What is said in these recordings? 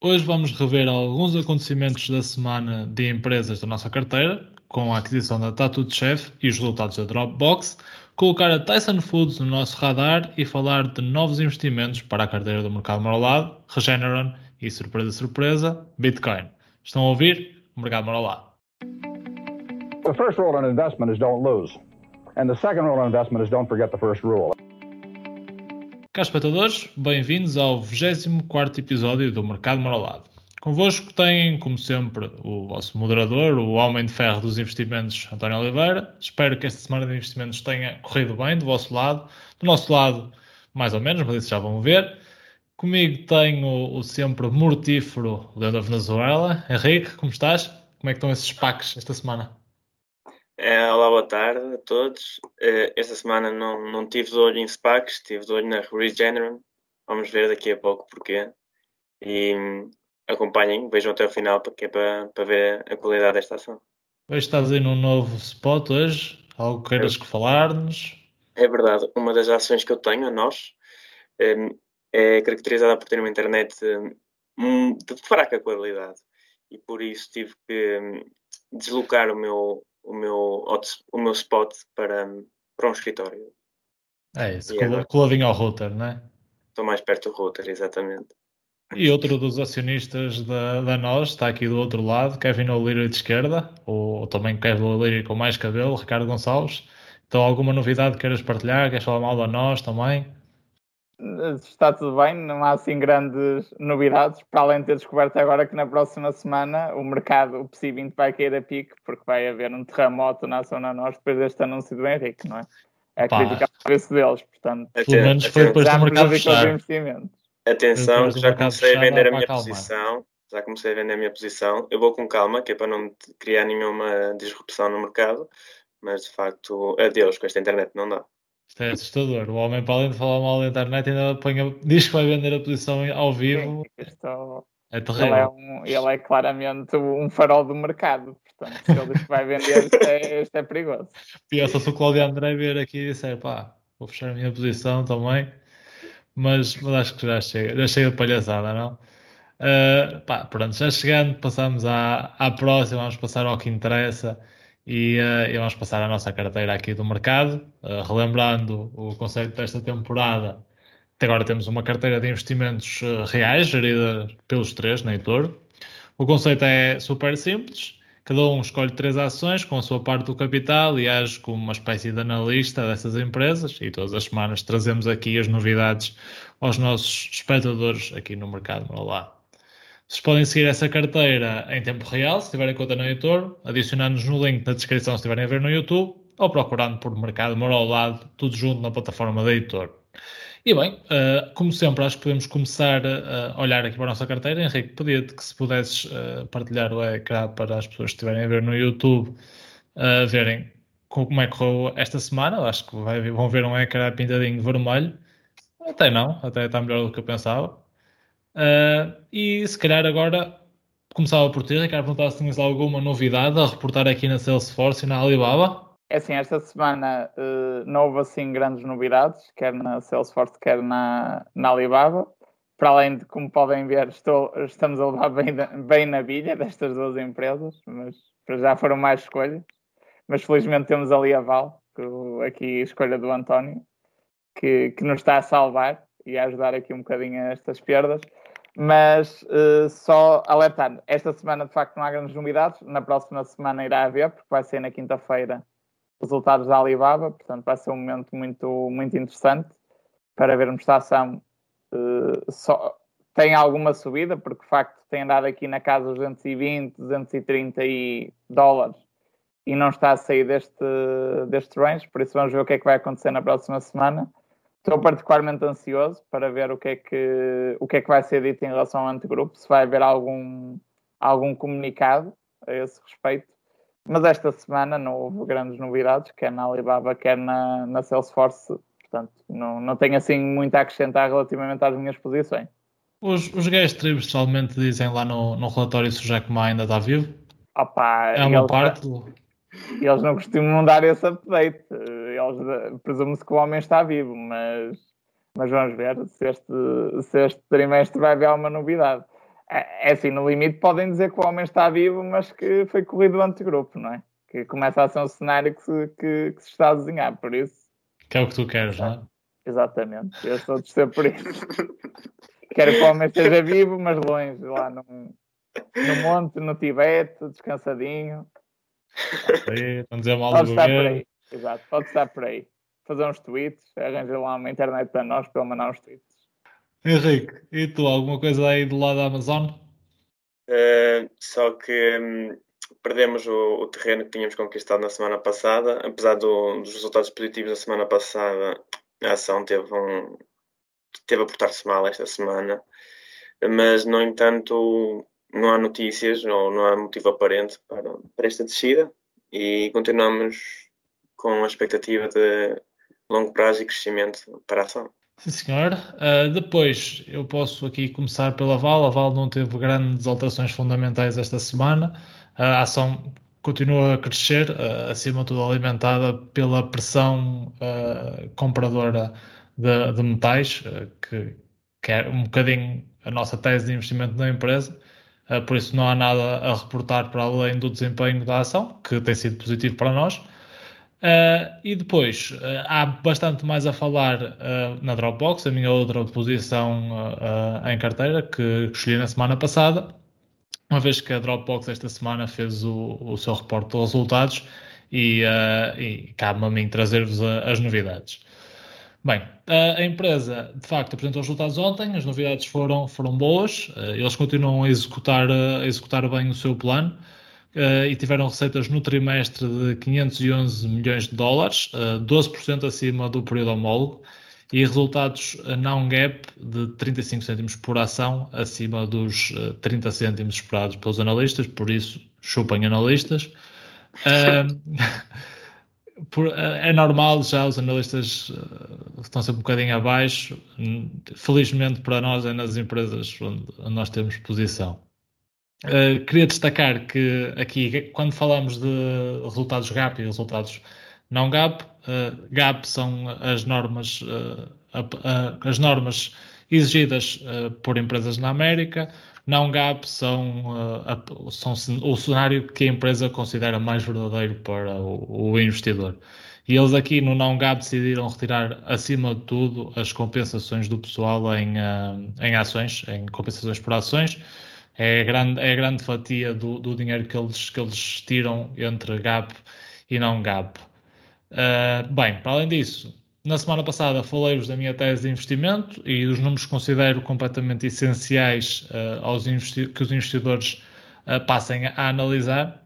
Hoje vamos rever alguns acontecimentos da semana de empresas da nossa carteira, com a aquisição da Tattoo Chef e os resultados da Dropbox, colocar a Tyson Foods no nosso radar e falar de novos investimentos para a carteira do mercado marolado, Regeneron e, surpresa, surpresa, Bitcoin. Estão a ouvir? Mercado marolado. The first rule in investment is don't lose. And the second rule in investment is don't forget the first rule. Caros espectadores, bem-vindos ao 24 episódio do Mercado Marolado. Convosco tem, como sempre, o vosso moderador, o homem de ferro dos investimentos, António Oliveira. Espero que esta semana de investimentos tenha corrido bem do vosso lado. Do nosso lado, mais ou menos, mas isso já vão ver. Comigo tenho o sempre mortífero Leandro Venezuela. Henrique, como estás? Como é que estão esses packs esta semana? É, olá, boa tarde a todos. Uh, esta semana não, não tive de olho em SPACs, tive de olho na Regeneron. Vamos ver daqui a pouco porquê. E um, acompanhem, vejam até o final porque é para, para ver a qualidade desta ação. Hoje estás aí num novo spot hoje? Algo que queiras é. falar-nos? É verdade. Uma das ações que eu tenho, a nós, um, é caracterizada por ter uma internet um, de fraca qualidade. E por isso tive que hum, deslocar o meu o meu, o meu spot para, para um escritório. É isso, coladinho ao router, não é? Estou mais perto do router, exatamente. E outro dos acionistas da, da nós está aqui do outro lado, Kevin O'Leary de esquerda, ou, ou também Kevin O'Leary com mais cabelo, Ricardo Gonçalves. Então, alguma novidade que queiras partilhar? Queres falar mal da nós também? Está tudo bem, não há assim grandes novidades, para além de ter descoberto agora que na próxima semana o mercado, o PSI 20 vai cair a pique, porque vai haver um terremoto na zona norte depois deste anúncio do Henrique, não é? É a crítica ao preço deles, portanto. Pelo menos foi depois do mercado fechar. Atenção, já comecei a vender a minha posição, já comecei a vender a minha posição. Eu vou com calma, que é para não criar nenhuma disrupção no mercado, mas de facto, adeus, com esta internet não dá. Isto é assustador. O homem, para além de falar mal da internet, ainda põe a... diz que vai vender a posição ao vivo. Isto... É terrível. Ele é, um, ele é claramente um farol do mercado. Portanto, se ele diz que vai vender, isto é, isto é perigoso. Pior se o Cláudio André vir aqui e disser, pá, vou fechar a minha posição também. Mas, mas acho que já chega, já chega de palhaçada, não? Uh, pá, pronto, já chegando, passamos à, à próxima, vamos passar ao que interessa e, uh, e, vamos passar a nossa carteira aqui do mercado, uh, relembrando o conceito desta temporada. Até agora temos uma carteira de investimentos uh, reais, gerida pelos três na Heitor. O conceito é super simples. Cada um escolhe três ações com a sua parte do capital e age como uma espécie de analista dessas empresas. E todas as semanas trazemos aqui as novidades aos nossos espectadores aqui no mercado lado. Vocês podem seguir essa carteira em tempo real, se tiverem conta no YouTube, adicionando-nos no link na descrição se estiverem a ver no YouTube, ou procurando por Mercado Moro ao lado, tudo junto na plataforma da editor. E bem, uh, como sempre, acho que podemos começar a olhar aqui para a nossa carteira. Henrique, pedia-te que se pudesses uh, partilhar o ecrã para as pessoas que estiverem a ver no YouTube uh, verem como é que correu esta semana. Acho que vai, vão ver um ecrã pintadinho vermelho. Até não, até está melhor do que eu pensava. Uh, e se calhar agora começava por ti, Ricardo, perguntar se tinhas alguma novidade a reportar aqui na Salesforce e na Alibaba. É assim, esta semana uh, não houve assim grandes novidades, quer na Salesforce, quer na, na Alibaba. Para além de, como podem ver, estou, estamos a levar bem, bem na bilha destas duas empresas, mas já foram mais escolhas. Mas felizmente temos ali a Val, que, aqui a escolha do António, que, que nos está a salvar e a ajudar aqui um bocadinho a estas perdas. Mas uh, só alertar, esta semana de facto não há grandes novidades, na próxima semana irá haver, porque vai ser na quinta-feira resultados da Alibaba, portanto vai ser um momento muito, muito interessante para vermos se a ação uh, só, tem alguma subida, porque de facto tem andado aqui na casa dos 220, 230 e dólares e não está a sair deste, deste range, por isso vamos ver o que é que vai acontecer na próxima semana. Estou particularmente ansioso para ver o que é que, o que, é que vai ser dito em relação ao antegrupo, se vai haver algum, algum comunicado a esse respeito. Mas esta semana não houve grandes novidades, quer na Alibaba, quer na, na Salesforce. Portanto, não, não tenho assim muito a acrescentar relativamente às minhas posições. Os, os gajos trimestralmente dizem lá no, no relatório se o Jack Ma ainda está vivo? Opa, é uma parte do... Eles não costumam dar esse update. Eles presume-se que o homem está vivo, mas, mas vamos ver se este, se este trimestre vai haver alguma novidade. é, é assim, no limite podem dizer que o homem está vivo, mas que foi corrido antigrupo, não é? Que começa a ser um cenário que se, que, que se está a desenhar, por isso. Que é o que tu queres, não é? Exatamente, eu sou de ser por isso. Quero que o homem esteja vivo, mas longe, lá no, no monte, no Tibete, descansadinho. não dizer mal do governo. Exato, pode estar por aí. Fazer uns tweets, arranjar lá uma internet para nós para ele mandar uns tweets. Henrique, e tu, alguma coisa aí do lado da Amazon? Uh, só que um, perdemos o, o, terreno que tínhamos conquistado na semana passada. Apesar do, dos resultados positivos da semana passada, a ação teve, um, teve a portar-se mal esta semana. Mas, no entanto, não há notícias ou não há motivo aparente para, para esta descida e continuamos com a expectativa de longo prazo e crescimento para a ação. Sim, senhor. Uh, depois, eu posso aqui começar pela Val. A Val não teve grandes alterações fundamentais esta semana. Uh, a ação continua a crescer, uh, acima de tudo alimentada pela pressão compradora de, de metais, que, que é um bocadinho a nossa tese de investimento na empresa. por isso, não há nada a reportar para além do desempenho da ação, que tem sido positivo para nós. Uh, e depois uh, há bastante mais a falar uh, na Dropbox, a minha outra posição em carteira que escolhi na semana passada, uma vez que a Dropbox esta semana fez o, o seu reporte de resultados e, e cabe-me a mim trazer-vos as novidades. Bem, a empresa de facto apresentou os resultados ontem, as novidades foram, foram boas, eles continuam a executar, a executar bem o seu plano. Uh, e tiveram receitas no trimestre de 511 milhões de dólares, uh, eh, 12% acima do período homólogo, e resultados não gap de 35 cêntimos por ação, acima dos uh, eh, 30 cêntimos esperados pelos analistas, por isso chupem analistas. é normal já os analistas estão sempre um bocadinho abaixo. Felizmente para nós é nas empresas onde nós temos posição. Uh, queria destacar que aqui, quando falamos de resultados GAP e resultados não GAP, uh, GAP são as normas, uh, as normas exigidas por empresas na América, não GAP são, são o cenário que a empresa considera mais verdadeiro para o, o investidor. E eles aqui no não GAP decidiram retirar, acima de tudo, as compensações do pessoal em, em ações, em compensações por ações, é a grande, é a grande fatia do, do dinheiro que eles, que eles tiram entre GAP e não GAP. Uh, bem, para além disso, na semana passada falei-vos da minha tese de investimento e dos números que considero completamente essenciais uh, aos que os investidores uh, passem a analisar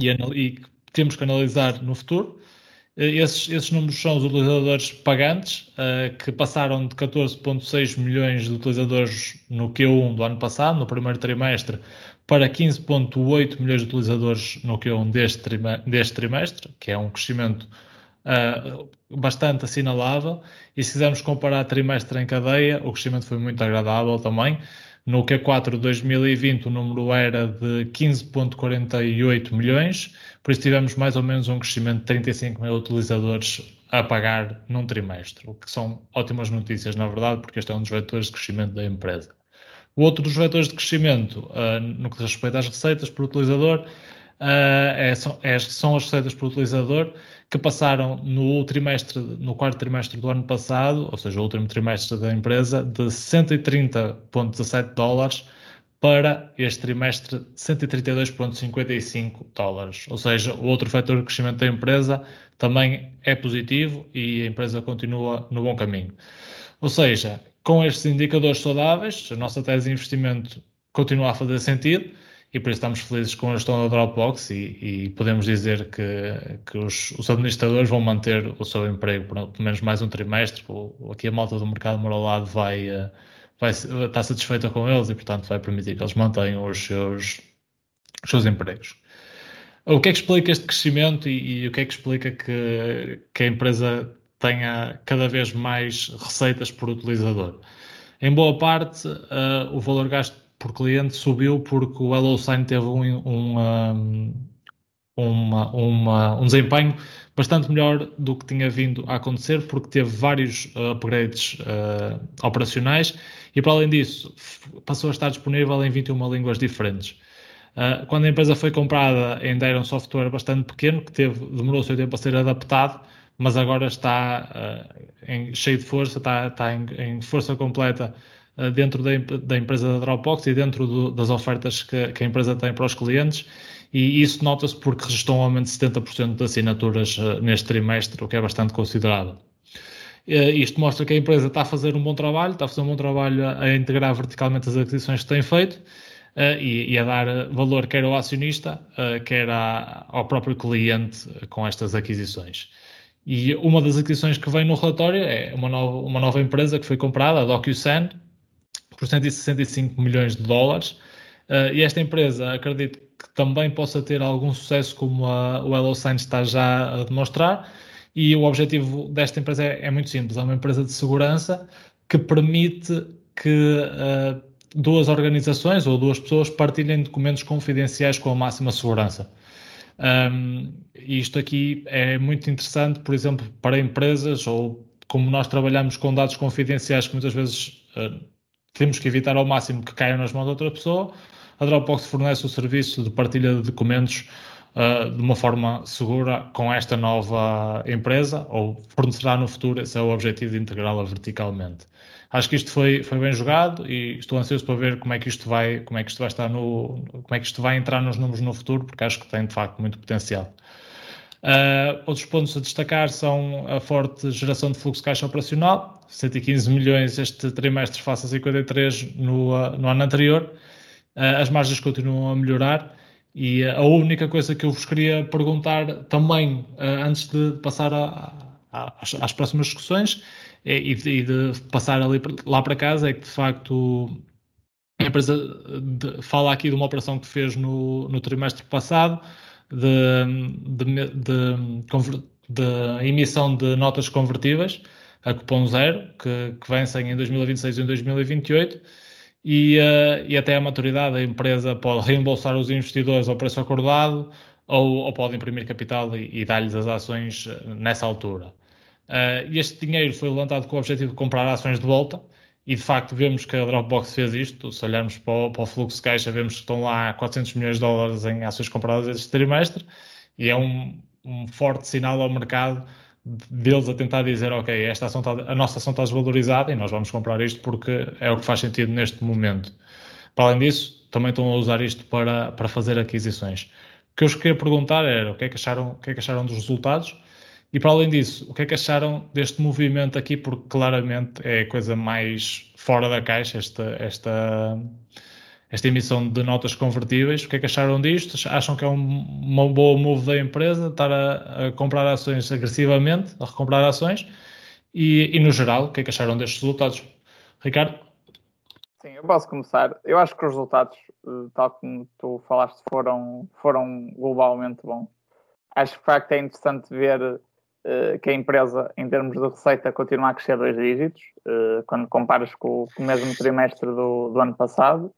e, e temos que analisar no futuro. Esses, esses, números são os utilizadores pagantes, uh, que passaram de 14,6 milhões de utilizadores no Q1 do ano passado, no primeiro trimestre, para 15,8 milhões de utilizadores no Q1 deste, deste trimestre, que é um crescimento uh, bastante assinalável. E se quisermos comparar trimestre em cadeia, o crescimento foi muito agradável também. No Q4 de 2020 o número era de 15,48 milhões, por isso tivemos mais ou menos um crescimento de 35 mil utilizadores a pagar num trimestre, o que são ótimas notícias, na verdade, porque este é um dos vetores de crescimento da empresa. O outro dos vetores de crescimento, uh, no que diz respeito às receitas por utilizador, uh, é, são, é, são, as receitas por utilizador que passaram no trimestre, no quarto trimestre do ano passado, ou seja, o último trimestre da empresa, de 130,17 dólares para este trimestre 132,55 dólares. Ou seja, o outro fator de crescimento da empresa também é positivo e a empresa continua no bom caminho. Ou seja, com estes indicadores saudáveis, a nossa tese de investimento continua a fazer sentido e por isso estamos felizes com a gestão da Dropbox e, e podemos dizer que, que os, os, administradores vão manter o seu emprego por pelo menos mais um trimestre. Aqui a malta do mercado moralado vai, eh, vai estar satisfeita com eles e, portanto, vai permitir que eles mantenham os seus, os seus empregos. O que é que explica este crescimento e, e o que é que explica que, que a empresa tenha cada vez mais receitas por utilizador? Em boa parte, uh, o valor gasto por cliente subiu porque o HelloSign teve um, um, um, uma, uma, um desempenho bastante melhor do que tinha vindo a acontecer, porque teve vários uh, upgrades uh, operacionais e, para além disso, passou a estar disponível em 21 línguas diferentes. Uh, quando a empresa foi comprada, ainda era um software bastante pequeno, que teve, demorou o seu tempo a ser adaptado, mas agora está em, cheio de força, está, está em, em força completa dentro da, da, empresa da Dropbox e dentro do, das ofertas que, que, a empresa tem para os clientes e isso nota-se porque registrou um aumento de 70% de assinaturas uh, neste trimestre, o que é bastante considerável. Uh, isto mostra que a empresa está a fazer um bom trabalho, está a fazer um bom trabalho a, integrar verticalmente as aquisições que tem feito e, a dar valor quer ao acionista, quer ao próprio cliente com estas aquisições. E uma das aquisições que vem no relatório é uma nova, uma nova empresa que foi comprada, a DocuSign, por 165 milhões de dólares. e esta empresa, acredito que também possa ter algum sucesso, como a, o HelloSign está já a demonstrar. E o objetivo desta empresa é, é muito simples: é uma empresa de segurança que permite que uh, duas organizações ou duas pessoas partilhem documentos confidenciais com a máxima segurança. Um, isto aqui é muito interessante, por exemplo, para empresas ou como nós trabalhamos com dados confidenciais que muitas vezes uh, temos que evitar ao máximo que caiam nas mãos de outra pessoa, a Dropbox fornece o serviço de partilha de documentos uh, de uma forma segura com esta nova empresa, ou fornecerá no futuro, esse é o objetivo de integrá-la verticalmente. Acho que isto foi, foi bem jogado e estou ansioso para ver como é que isto vai, como é que isto vai estar no, como é que isto vai entrar nos números no futuro, porque acho que tem de facto muito potencial. Uh, outros pontos a destacar são a forte geração de fluxo de caixa operacional, 115 milhões este trimestre face a 53 no, uh, no ano anterior, uh, as margens continuam a melhorar. E a única coisa que eu vos queria perguntar também, antes de passar a, a, às, às, próximas discussões é, e, de, e, de, passar ali, lá para casa, é que de facto a empresa de, fala aqui de uma operação que fez no, no trimestre passado de, de, de, emissão de notas convertíveis a cupom zero, que, que vencem em 2026 e em 2028, e, uh, e até a maturidade a empresa pode reembolsar os investidores ao preço acordado ou, ou pode imprimir capital e, e dar-lhes as ações eh, nessa altura. Uh, este dinheiro foi levantado com o objetivo de comprar ações de volta, e de facto vemos que a Dropbox fez isto. Se olharmos para o, para o, fluxo de caixa, vemos que estão lá 400 milhões de dólares em ações compradas este trimestre e é um, um forte sinal ao mercado deles a tentar dizer, ok, esta ação está, a nossa ação está desvalorizada e nós vamos comprar isto porque é o que faz sentido neste momento. Para além disso, também estão a usar isto para, para fazer aquisições. O que eu vos queria perguntar era o que é que acharam, o que é que acharam dos resultados e para além disso, o que é que acharam deste movimento aqui? Porque claramente é a coisa mais fora da caixa, esta, esta, esta emissão de notas convertíveis. O que é que acharam disto? Acham que é um, uma boa move da empresa estar a, a, comprar ações agressivamente, a recomprar ações? E, e, no geral, o que é que acharam destes resultados? Ricardo? Sim, eu posso começar. Eu acho que os resultados, eh, tal como tu falaste, foram, foram globalmente bons. Acho que de facto é interessante ver que a empresa, em termos de receita, continua a crescer dois dígitos, uh, quando comparas com, o mesmo trimestre do, do, ano passado,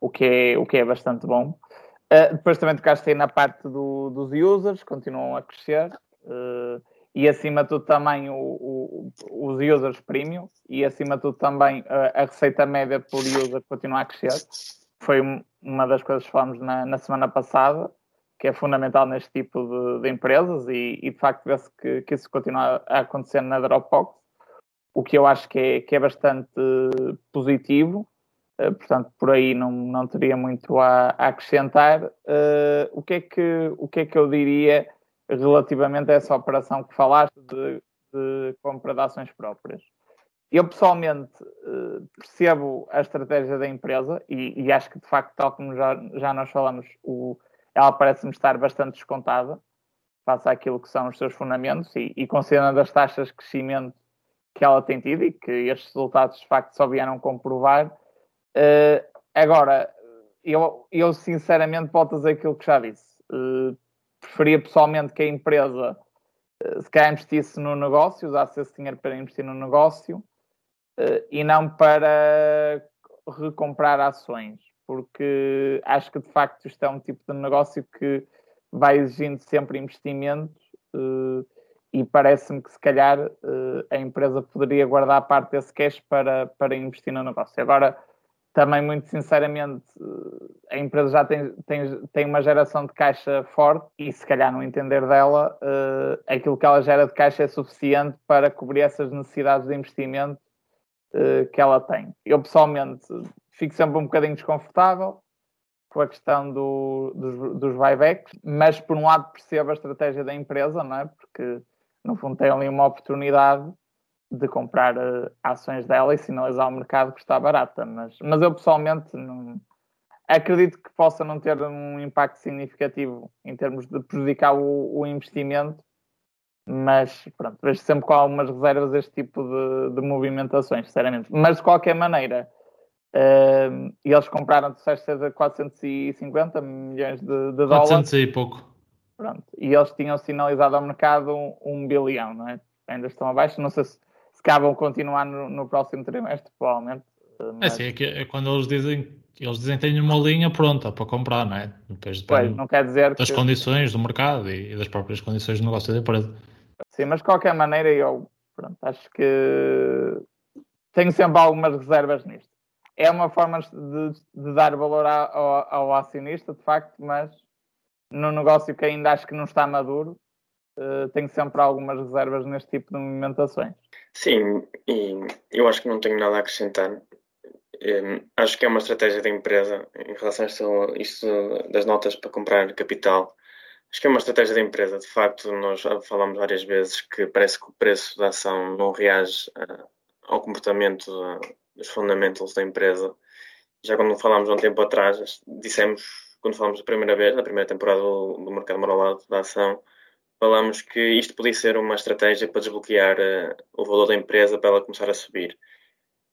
o que é, o que é bastante bom. Uh, depois também tocaste aí na parte do, dos users, continuam a crescer, e acima de tudo também o, o, os users premium, e acima de tudo também a receita média por user continua a crescer. Foi uma das coisas que falámos na, na semana passada, que é fundamental neste tipo de, de empresas e, e, de facto vê-se que, que, isso continua a acontecer na Dropbox, o que eu acho que é, que é bastante positivo, uh, portanto por aí não, não teria muito a, a acrescentar. Uh, o, que é que, o que é que eu diria relativamente a essa operação que falaste de, de compra de ações próprias? Eu pessoalmente uh, percebo a estratégia da empresa e, e, acho que de facto, tal como já, já nós falamos, o, ela parece-me estar bastante descontada face àquilo que são os seus fundamentos e, e considerando as taxas de crescimento que ela tem tido e que estes resultados de facto só vieram comprovar. Uh, agora, eu, eu sinceramente volto a dizer aquilo que já disse. Uh, preferia pessoalmente que a empresa uh, se calhar investisse no negócio, usasse esse dinheiro para investir no negócio e não para recomprar ações porque acho que de facto isto é um tipo de negócio que vai exigindo sempre investimentos uh, e parece-me que se calhar uh, a empresa poderia guardar parte desse cash para, para investir no negócio. Agora, também muito sinceramente, a empresa já tem, tem, tem uma geração de caixa forte e se calhar no entender dela, uh, aquilo que ela gera de caixa é suficiente para cobrir essas necessidades de investimento uh, que ela tem. Eu pessoalmente fico sempre um bocadinho desconfortável com a questão do, dos, dos buybacks, mas por um lado percebo a estratégia da empresa, não é? Porque no fundo tem ali uma oportunidade de comprar uh, ações dela e sinalizar ao mercado que está barata. Mas, mas eu pessoalmente não, acredito que possa não ter um impacto significativo em termos de prejudicar o, o investimento, mas pronto, vejo sempre com algumas reservas este tipo de, de movimentações, sinceramente. Mas de qualquer maneira, uh, eles compraram, de certeza, 450 milhões de, de dólares. 400 e pouco. Pronto, e eles tinham sinalizado ao mercado um, um bilhão, não é? Ainda estão abaixo, não sei se se cabam continuar no, no próximo trimestre, provavelmente. Eh, mas... É sim, é, que, é quando eles dizem eles dizem que têm uma linha pronta para comprar, não é? Depois pois, não quer dizer das que... condições do mercado e, das próprias condições de negócio da empresa. Sim, mas de qualquer maneira eu pronto, acho que tenho sempre algumas reservas nisto. É uma forma de, de dar valor ao, ao, acionista, de facto, mas no negócio que ainda acho que não está maduro, uh, tenho sempre algumas reservas neste tipo de movimentações. Sim, e eu acho que não tenho nada a acrescentar. Um, acho que é uma estratégia da empresa em relação a isto, das notas para comprar capital. Acho que é uma estratégia da empresa. De facto, nós falamos várias vezes que parece que o preço da ação não reage uh, ao comportamento dos fundamentos da empresa. Já quando falámos há um tempo atrás, dissemos, quando falámos da primeira vez, na primeira temporada do, do mercado moralado da ação, falamos que isto podia ser uma estratégia para desbloquear uh, o valor da empresa para ela começar a subir.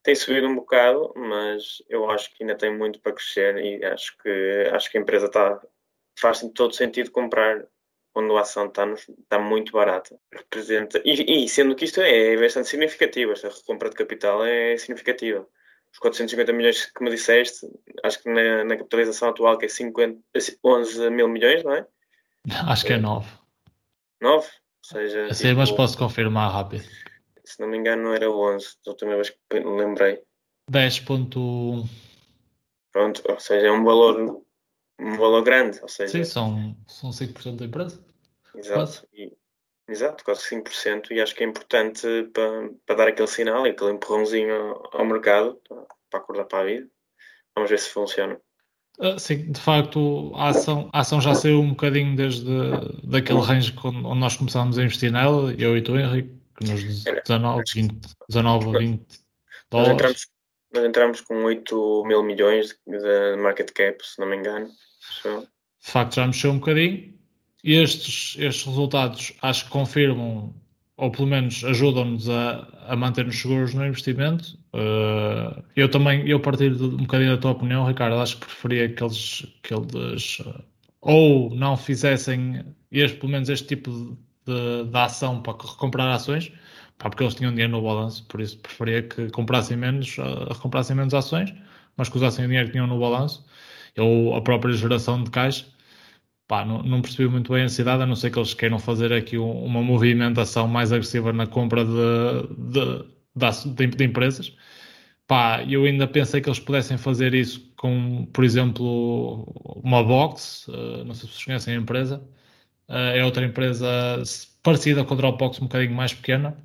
Tem subido um bocado, mas eu acho que ainda tem muito para crescer e acho que, acho que a empresa está, faz todo sentido comprar quando a ação está, está muito barata. Representa, e, e, sendo que isto é bastante significativo, esta recompra de capital é significativa. Os 450 milhões que me disseste, acho que na, na capitalização atual que é 50, 11 mil milhões, não é? Acho que é 9. 9? Ou seja, Sei, tipo, mas posso confirmar rápido. Se não me engano, era 11. Da última vez que lembrei. 10.1. Pronto, ou seja, é um valor, um valor grande. Ou seja, Sim, são, são 5% da empresa. Exato. E, exato, quase 5%. E acho que é importante para, para dar aquele sinal e aquele empurrãozinho ao, ao mercado para acordar para a vida. Vamos ver se funciona. Uh, sim, de facto, a ação, a ação já saiu um bocadinho desde daquele range onde nós começámos a investir nela, eu e tu, Henrique, que nos 19, 20, 19 20 dólares. Nós entramos, entramos com 8 mil milhões de market cap, se não me engano. De facto, já mexeu um bocadinho. Estes, estes resultados acho que confirmam ou pelo menos ajudam-nos a, a manter-nos seguros no investimento. Uh, eu também, eu partilho um bocadinho da tua opinião, Ricardo, acho que preferia que eles, que eles uh, ou não fizessem este, pelo menos este tipo de, de ação para recomprar ações, pá, porque eles tinham dinheiro no balanço, por isso preferia que comprassem menos, uh, comprassem menos ações, mas que usassem o dinheiro que tinham no balanço, ou a própria geração de caixa pá, não, não, percebi muito bem a ansiedade, a não ser que eles queiram fazer aqui uma movimentação mais agressiva na compra de, de, de, de empresas. Pá, eu ainda pensei que eles pudessem fazer isso com, por exemplo, uma box, uh, não sei se vocês conhecem a empresa, uh, é outra empresa parecida com a Dropbox, um bocadinho mais pequena.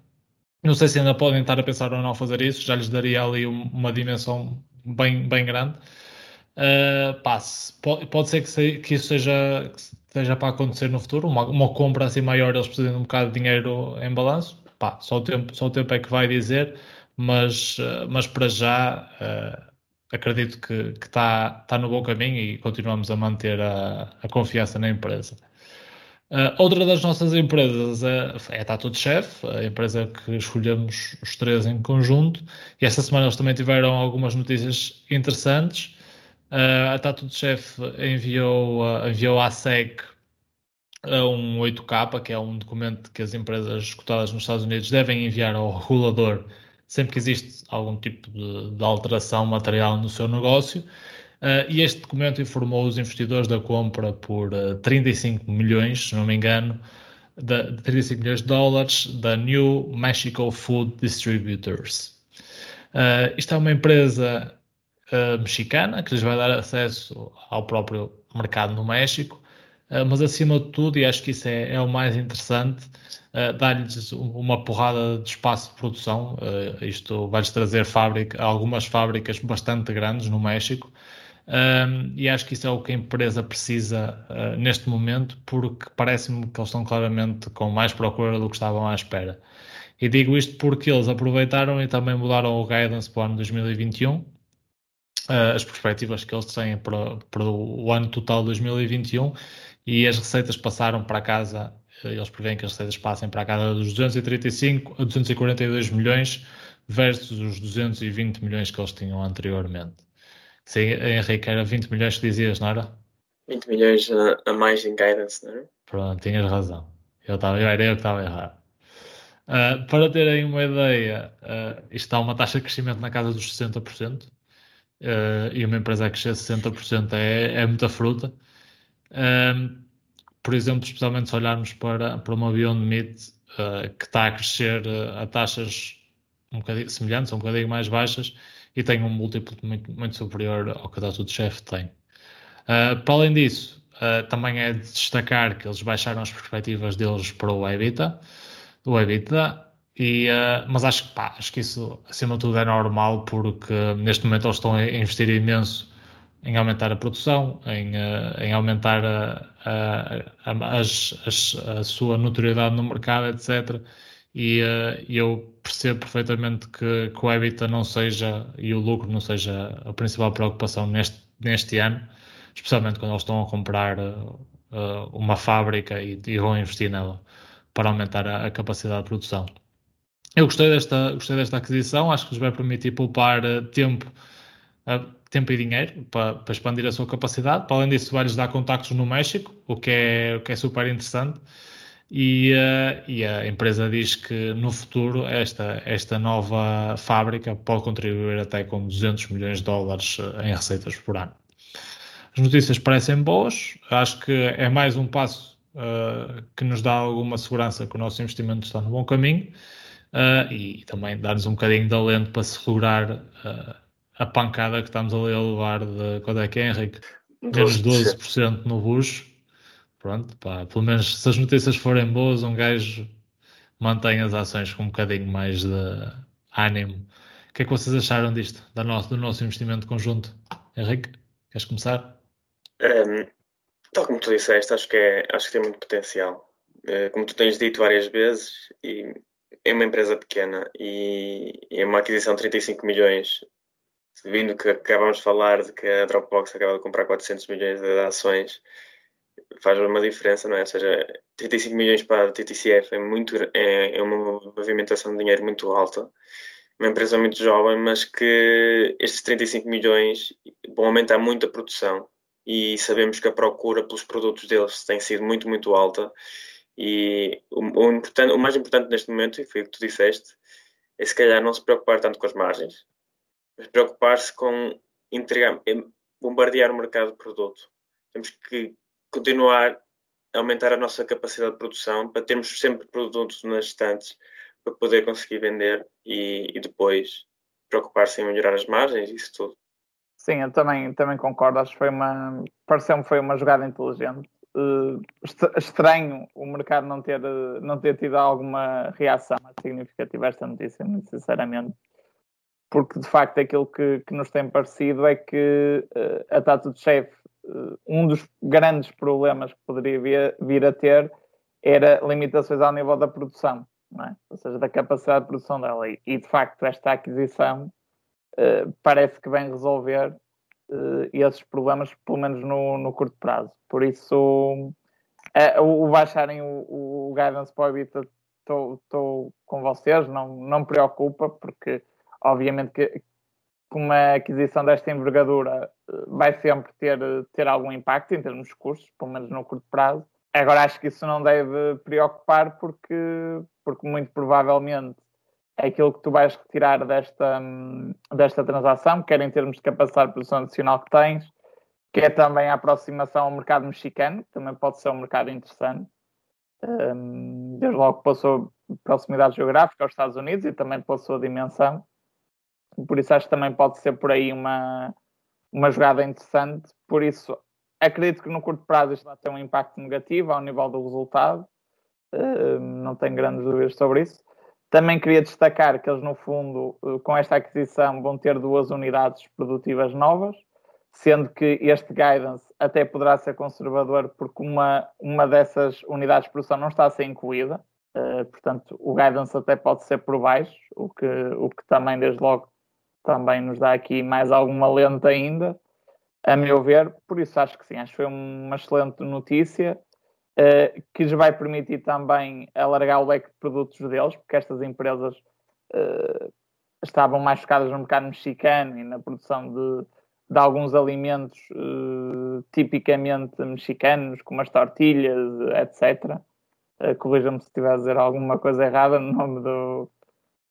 Não sei se ainda podem estar a pensar ou não fazer isso, já lhes daria ali uma dimensão bem, bem grande. Uh, passe. Pode, pode ser que, se, que isso seja, que seja para acontecer no futuro, uma, uma, compra assim maior, eles precisam de um bocado de dinheiro em balanço. Pá, só, o tempo, só o tempo é que vai dizer, mas, uh, mas para já uh, acredito que está tá no bom caminho e continuamos a manter a, a confiança na empresa. Uh, outra das nossas empresas é, é a Tattoo Chef, a empresa que escolhemos os três em conjunto, e esta semana eles também tiveram algumas notícias interessantes. Uh, a Tattoo Chef enviou, uh, enviou à SEC um 8K, que é um documento que as empresas cotadas nos Estados Unidos devem enviar ao regulador sempre que existe algum tipo de, de alteração material no seu negócio. Uh, e este documento informou os investidores da compra por uh, 35 milhões, se não me engano, de, de 35 milhões de dólares da New Mexico Food Distributors. Uh, isto é uma empresa mexicana que lhes vai dar acesso ao próprio mercado no México, mas acima de tudo, e acho que isso é, é o mais interessante, uh, dar-lhes uma porrada de espaço de produção. Uh, isto vai-lhes trazer fábrica, algumas fábricas bastante grandes no México. Um, e acho que isso é o que a empresa precisa uh, neste momento, porque parece-me que eles estão claramente com mais procura do que estavam à espera. E digo isto porque eles aproveitaram e também mudaram o guidance para o ano 2021, uh, as perspectivas que eles têm para, para o ano total 2021 e as receitas passaram para casa eles prevêem que as receitas passem para a casa dos 235 a 242 milhões versus os 220 milhões que eles tinham anteriormente. Sim, Henrique, era 20 milhões que dizias, não era? 20 milhões a, mais em guidance, não é? Pronto, tinhas razão. Eu, estava, eu era eu que estava errado. Uh, para terem uma ideia, uh, isto está uma taxa de crescimento na casa dos 60%, uh, e uma empresa a crescer 60% é, é muita fruta. Uh, por exemplo, especialmente se olharmos para, para uma Beyond Meat que está a crescer a taxas um bocadinho semelhantes, um bocadinho mais baixas e tem um múltiplo muito, muito superior ao que Data do Chef tem. Uh, para além disso, também é de destacar que eles baixaram as perspectivas deles para o EBITDA, o EBITDA e, mas acho que, pá, acho que isso acima de tudo é normal porque neste momento eles estão a investir imenso em aumentar a produção, em, uh, em aumentar a, a, a, a, sua notoriedade no mercado, etc. E uh, eu percebo perfeitamente que, que, o EBITDA não seja e o lucro não seja a principal preocupação neste, neste ano, especialmente quando eles estão a comprar uh, uma fábrica e, e, vão investir nela para aumentar a, capacidade de produção. Eu gostei desta, gostei desta aquisição, acho que lhes vai permitir poupar tempo tempo e dinheiro para, para, expandir a sua capacidade. Para além disso, vai-lhes dar contactos no México, o que é, o que é super interessante. E, uh, e, a empresa diz que no futuro esta, esta nova fábrica pode contribuir até com 200 milhões de dólares eh, em receitas por ano. As notícias parecem boas, acho que é mais um passo uh, que nos dá alguma segurança que o nosso investimento está no bom caminho uh, e também dar-nos um bocadinho de alento para segurar a pancada que estamos ali a levar de quando é que é, Henrique? Menos 12% no bucho. Pronto, pá, pelo menos se as notícias forem boas, um gajo mantém as ações com um bocadinho mais de ânimo. O que é que vocês acharam disto, do nosso, do nosso investimento conjunto? Henrique, queres começar? Um, tal como tu disseste, acho que, é, acho que tem muito potencial. Eh, como tu tens dito várias vezes, e é uma empresa pequena e é uma aquisição de 35 milhões vindo que acabamos de falar de que a Dropbox acaba de comprar 400 milhões de ações, faz uma diferença, não é? Ou seja, 35 milhões para a TTCF é, muito, é, é uma movimentação de dinheiro muito alta. Uma empresa muito jovem, mas que estes 35 milhões vão aumentar muito a produção e sabemos que a procura pelos produtos deles tem sido muito, muito alta. E o, o, importante, o mais importante neste momento, e foi o que tu disseste, é se calhar não se preocupar tanto com as margens, mas preocupar-se com entregar, bombardear o mercado de produto. Temos que continuar a aumentar a nossa capacidade de produção para termos sempre produtos nas estantes para poder conseguir vender e, e depois preocupar-se em melhorar as margens isso tudo. Sim, eu também, também concordo. Acho que foi uma. Pareceu-me foi uma jogada inteligente. Uh, estranho o mercado não ter, não ter tido alguma reação significativa a esta notícia, sinceramente porque de facto aquilo que, que nos tem parecido é que uh, a Tattoo Chef, uh, um dos grandes problemas que poderia vir, a ter era limitações ao nível da produção, é? ou seja, da capacidade de produção dela. E, de facto, esta aquisição uh, parece que vem resolver esses problemas, pelo menos no, no curto prazo. Por isso, o, o baixarem o, o guidance para o EBITDA, estou com vocês, não, não me preocupa, porque Obviamente que, uma aquisição desta envergadura eh, vai sempre ter, ter algum impacto em termos de custos, pelo menos no curto prazo. Agora acho que isso não deve preocupar porque, porque muito provavelmente é aquilo que tu vais retirar desta, desta transação, quer em termos de capacidade de produção adicional que tens, quer também a aproximação ao mercado mexicano, que também pode ser um mercado interessante. Um, desde logo pela sua proximidade geográfica aos Estados Unidos e também pela sua dimensão. Por isso acho que também pode ser por aí uma, uma jogada interessante. Por isso acredito que no curto prazo isto vai ter um impacto negativo ao nível do resultado. Uh, não tenho grandes dúvidas sobre isso. Também queria destacar que eles, no fundo, uh, com esta aquisição, vão ter duas unidades produtivas novas, sendo que este guidance até poderá ser conservador, porque uma, uma dessas unidades de produção não está a ser incluída. Uh, portanto, o guidance até pode ser por baixo, o que, o que também, desde logo, também nos dá aqui mais alguma lente ainda a meu ver. Por isso acho que sim, acho que foi uma excelente notícia uh, que lhes vai permitir também alargar o leque de produtos deles, porque estas empresas uh, estavam mais focadas no mercado mexicano e na produção de, de alguns alimentos uh, tipicamente mexicanos, como as tortilhas, etc. Uh, Corrija-me se estiver a dizer alguma coisa errada no nome do,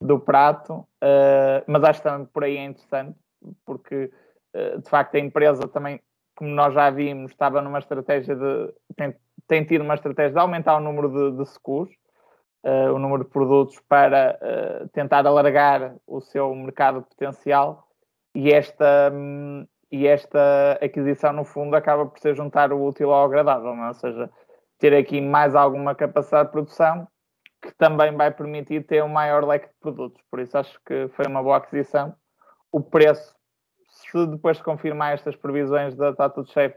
do prato, uh, mas acho também por aí é interessante, porque eh, de facto a empresa também, como nós já vimos, estava numa estratégia de. tem, tem tido uma estratégia de aumentar o número de, de uh, o número de produtos para uh, tentar alargar o seu mercado potencial e esta. Um, e esta aquisição, no fundo, acaba por ser juntar o útil ao agradável, não? É? ou seja, ter aqui mais alguma capacidade de produção que também vai permitir ter um maior leque de produtos. Por isso acho que foi uma boa aquisição. O preço se depois de confirmar estas previsões da Tattoo Shape,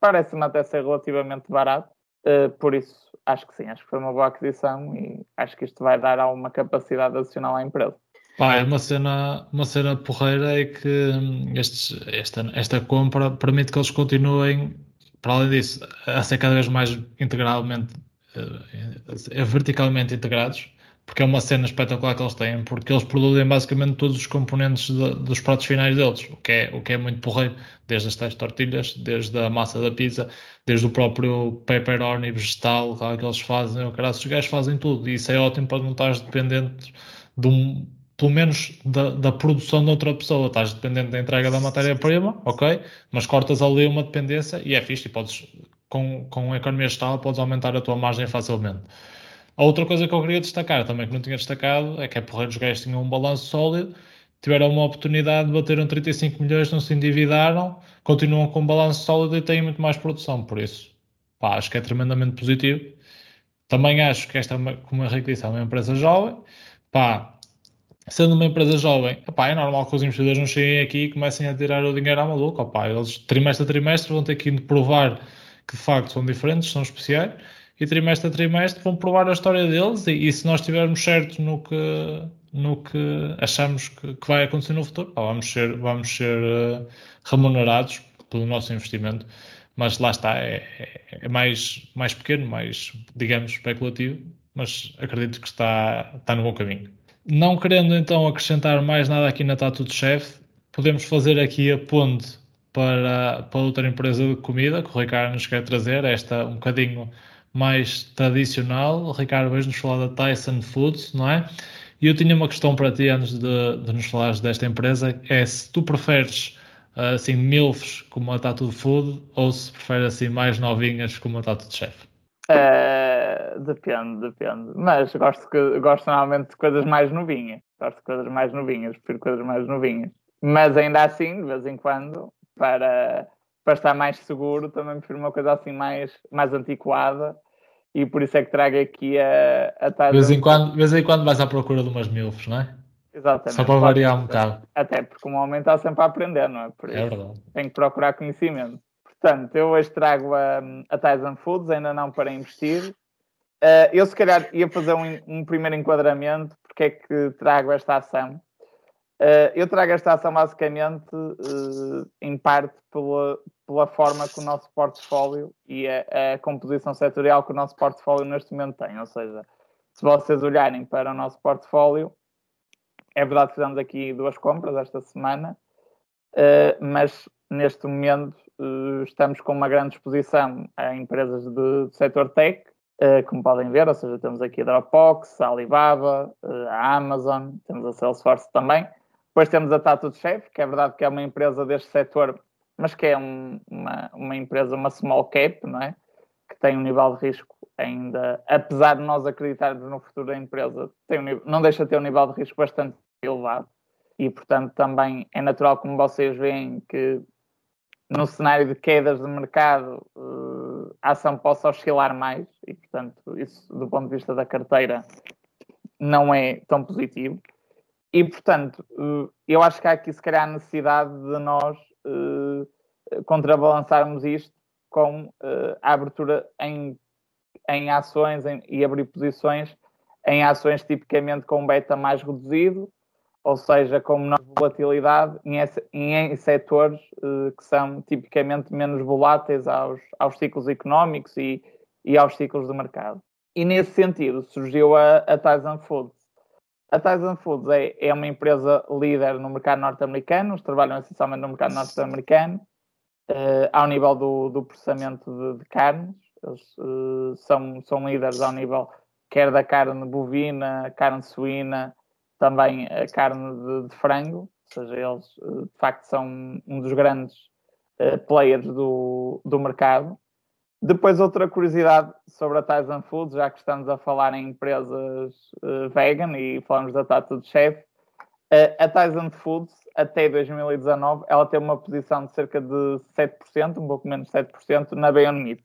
parece-me até ser relativamente barato. Uh, por isso, acho que sim, acho que foi uma boa aquisição e acho que isto vai dar alguma capacidade adicional à empresa. Pá, é uma cena, uma cena porreira é que hum, estes, esta, esta compra permite que eles continuem, para além disso, a ser cada vez mais integralmente, uh, verticalmente integrados porque é uma cena espetacular que eles têm, porque eles produzem basicamente todos os componentes de, dos pratos finais deles, o que, é, o que é muito porreiro, desde as tais tortilhas, desde a massa da pizza, desde o próprio pepperoni vegetal que eles fazem, o cara, os gajos fazem tudo, e isso é ótimo para não estar dependente de um, pelo menos da, da, produção de outra pessoa, estás dependente da entrega da matéria-prima, ok, mas cortas ali uma dependência e é fixe, e podes, com, com a economia estável, podes aumentar a tua margem facilmente. A outra coisa que eu queria destacar também, que não tinha destacado, é que é porreiro os gajos tinham um balanço sólido, tiveram uma oportunidade, bateram 35 milhões, não se endividaram, continuam com um balanço sólido e têm muito mais produção, por isso, pá, acho que é tremendamente positivo. Também acho que esta, como a Henrique disse, é uma empresa jovem, pá, sendo uma empresa jovem, epá, é normal que os investidores não cheguem aqui e comecem a tirar o dinheiro à maluca, epá, eles trimestre a trimestre vão ter que provar que de facto são diferentes, são especiais, e trimestre a trimestre vão provar a história deles e, e se nós estivermos certos no que, no que achamos que, que vai acontecer no futuro, vamos ser, vamos ser uh, remunerados pelo nosso investimento, mas lá está, é, é, é, mais, mais pequeno, mais, digamos, especulativo, mas acredito que está, está no bom caminho. Não querendo então acrescentar mais nada aqui na Tatu de Chef, podemos fazer aqui a ponte para, para outra empresa de comida que o Ricardo nos quer trazer, esta um bocadinho mais tradicional. O Ricardo, vais-nos falar da Tyson Foods, não é? E eu tinha uma questão para ti antes de, de nos falares desta empresa, é se tu preferes assim milfs como a Tattoo Food ou se preferes assim mais novinhas como a Tattoo Chef? Uh, depende, depende. Mas gosto, que, gosto normalmente de coisas mais novinhas. Gosto de coisas mais novinhas, prefiro coisas mais novinhas. Mas ainda assim, de vez em quando, para, para estar mais seguro, também prefiro uma coisa assim mais, mais antiquada e por isso é que trago aqui a, a taxa. De vez em quando, de vez em quando vais à procura de umas milfs, não é? Exatamente. Só para variar um bocado. Até porque um homem está sempre a aprender, não é? Por é isso é verdade. Tem que procurar conhecimento. Portanto, eu hoje trago a, a Tyson Foods, ainda não para investir. Uh, eu se calhar ia fazer um, um, primeiro enquadramento, porque é que trago esta ação. Uh, eu trago esta ação basicamente, uh, em parte, pela, pela forma que o nosso portfólio e a, a, composição setorial que o nosso portfólio neste momento tem. Ou seja, se vocês olharem para o nosso portfólio, é verdade que fizemos aqui duas compras esta semana, uh, mas neste momento estamos com uma grande exposição a empresas de setor tech como podem ver, ou seja, temos aqui a Dropbox, a Alibaba, a Amazon, temos a Salesforce também. Depois temos a Tattoo Chef, que é verdade que é uma empresa deste setor, mas que é um, uma, uma empresa, uma small cap, não é? Que tem um nível de risco ainda, apesar de nós acreditarmos no futuro da empresa, tem um, não deixa de ter um nível de risco bastante elevado. E, portanto, também é natural, como vocês veem, que no cenário de quedas de mercado uh, a ação possa oscilar mais e, portanto, isso do ponto de vista da carteira não é tão positivo. E, portanto, uh, eu acho que há aqui, se calhar, a necessidade de nós uh, contrabalançarmos isto com a abertura em, em ações em, e abrir posições em ações tipicamente com beta mais reduzido ou seja, com menor volatilidade em, em, setores que são tipicamente menos voláteis aos, aos ciclos económicos e, e aos ciclos do mercado. E nesse sentido surgiu a, a Tyson Foods. A Tyson Foods é, é uma empresa líder no mercado norte-americano, trabalham essencialmente no mercado norte-americano, uh, ao nível do, do processamento de, de carnes, eles uh, são, são líderes ao nível quer da carne bovina, carne suína, também a carne de, de frango, ou seja, eles eh, de facto são um dos grandes uh, players do, do mercado. Depois, outra curiosidade sobre a Tyson Foods, já que estamos a falar em empresas uh, vegan e falamos da Tattoo de Chef, uh, a Tyson Foods, até 2019, ela tem uma posição de cerca de 7%, um pouco menos de 7%, na Beyond Meat,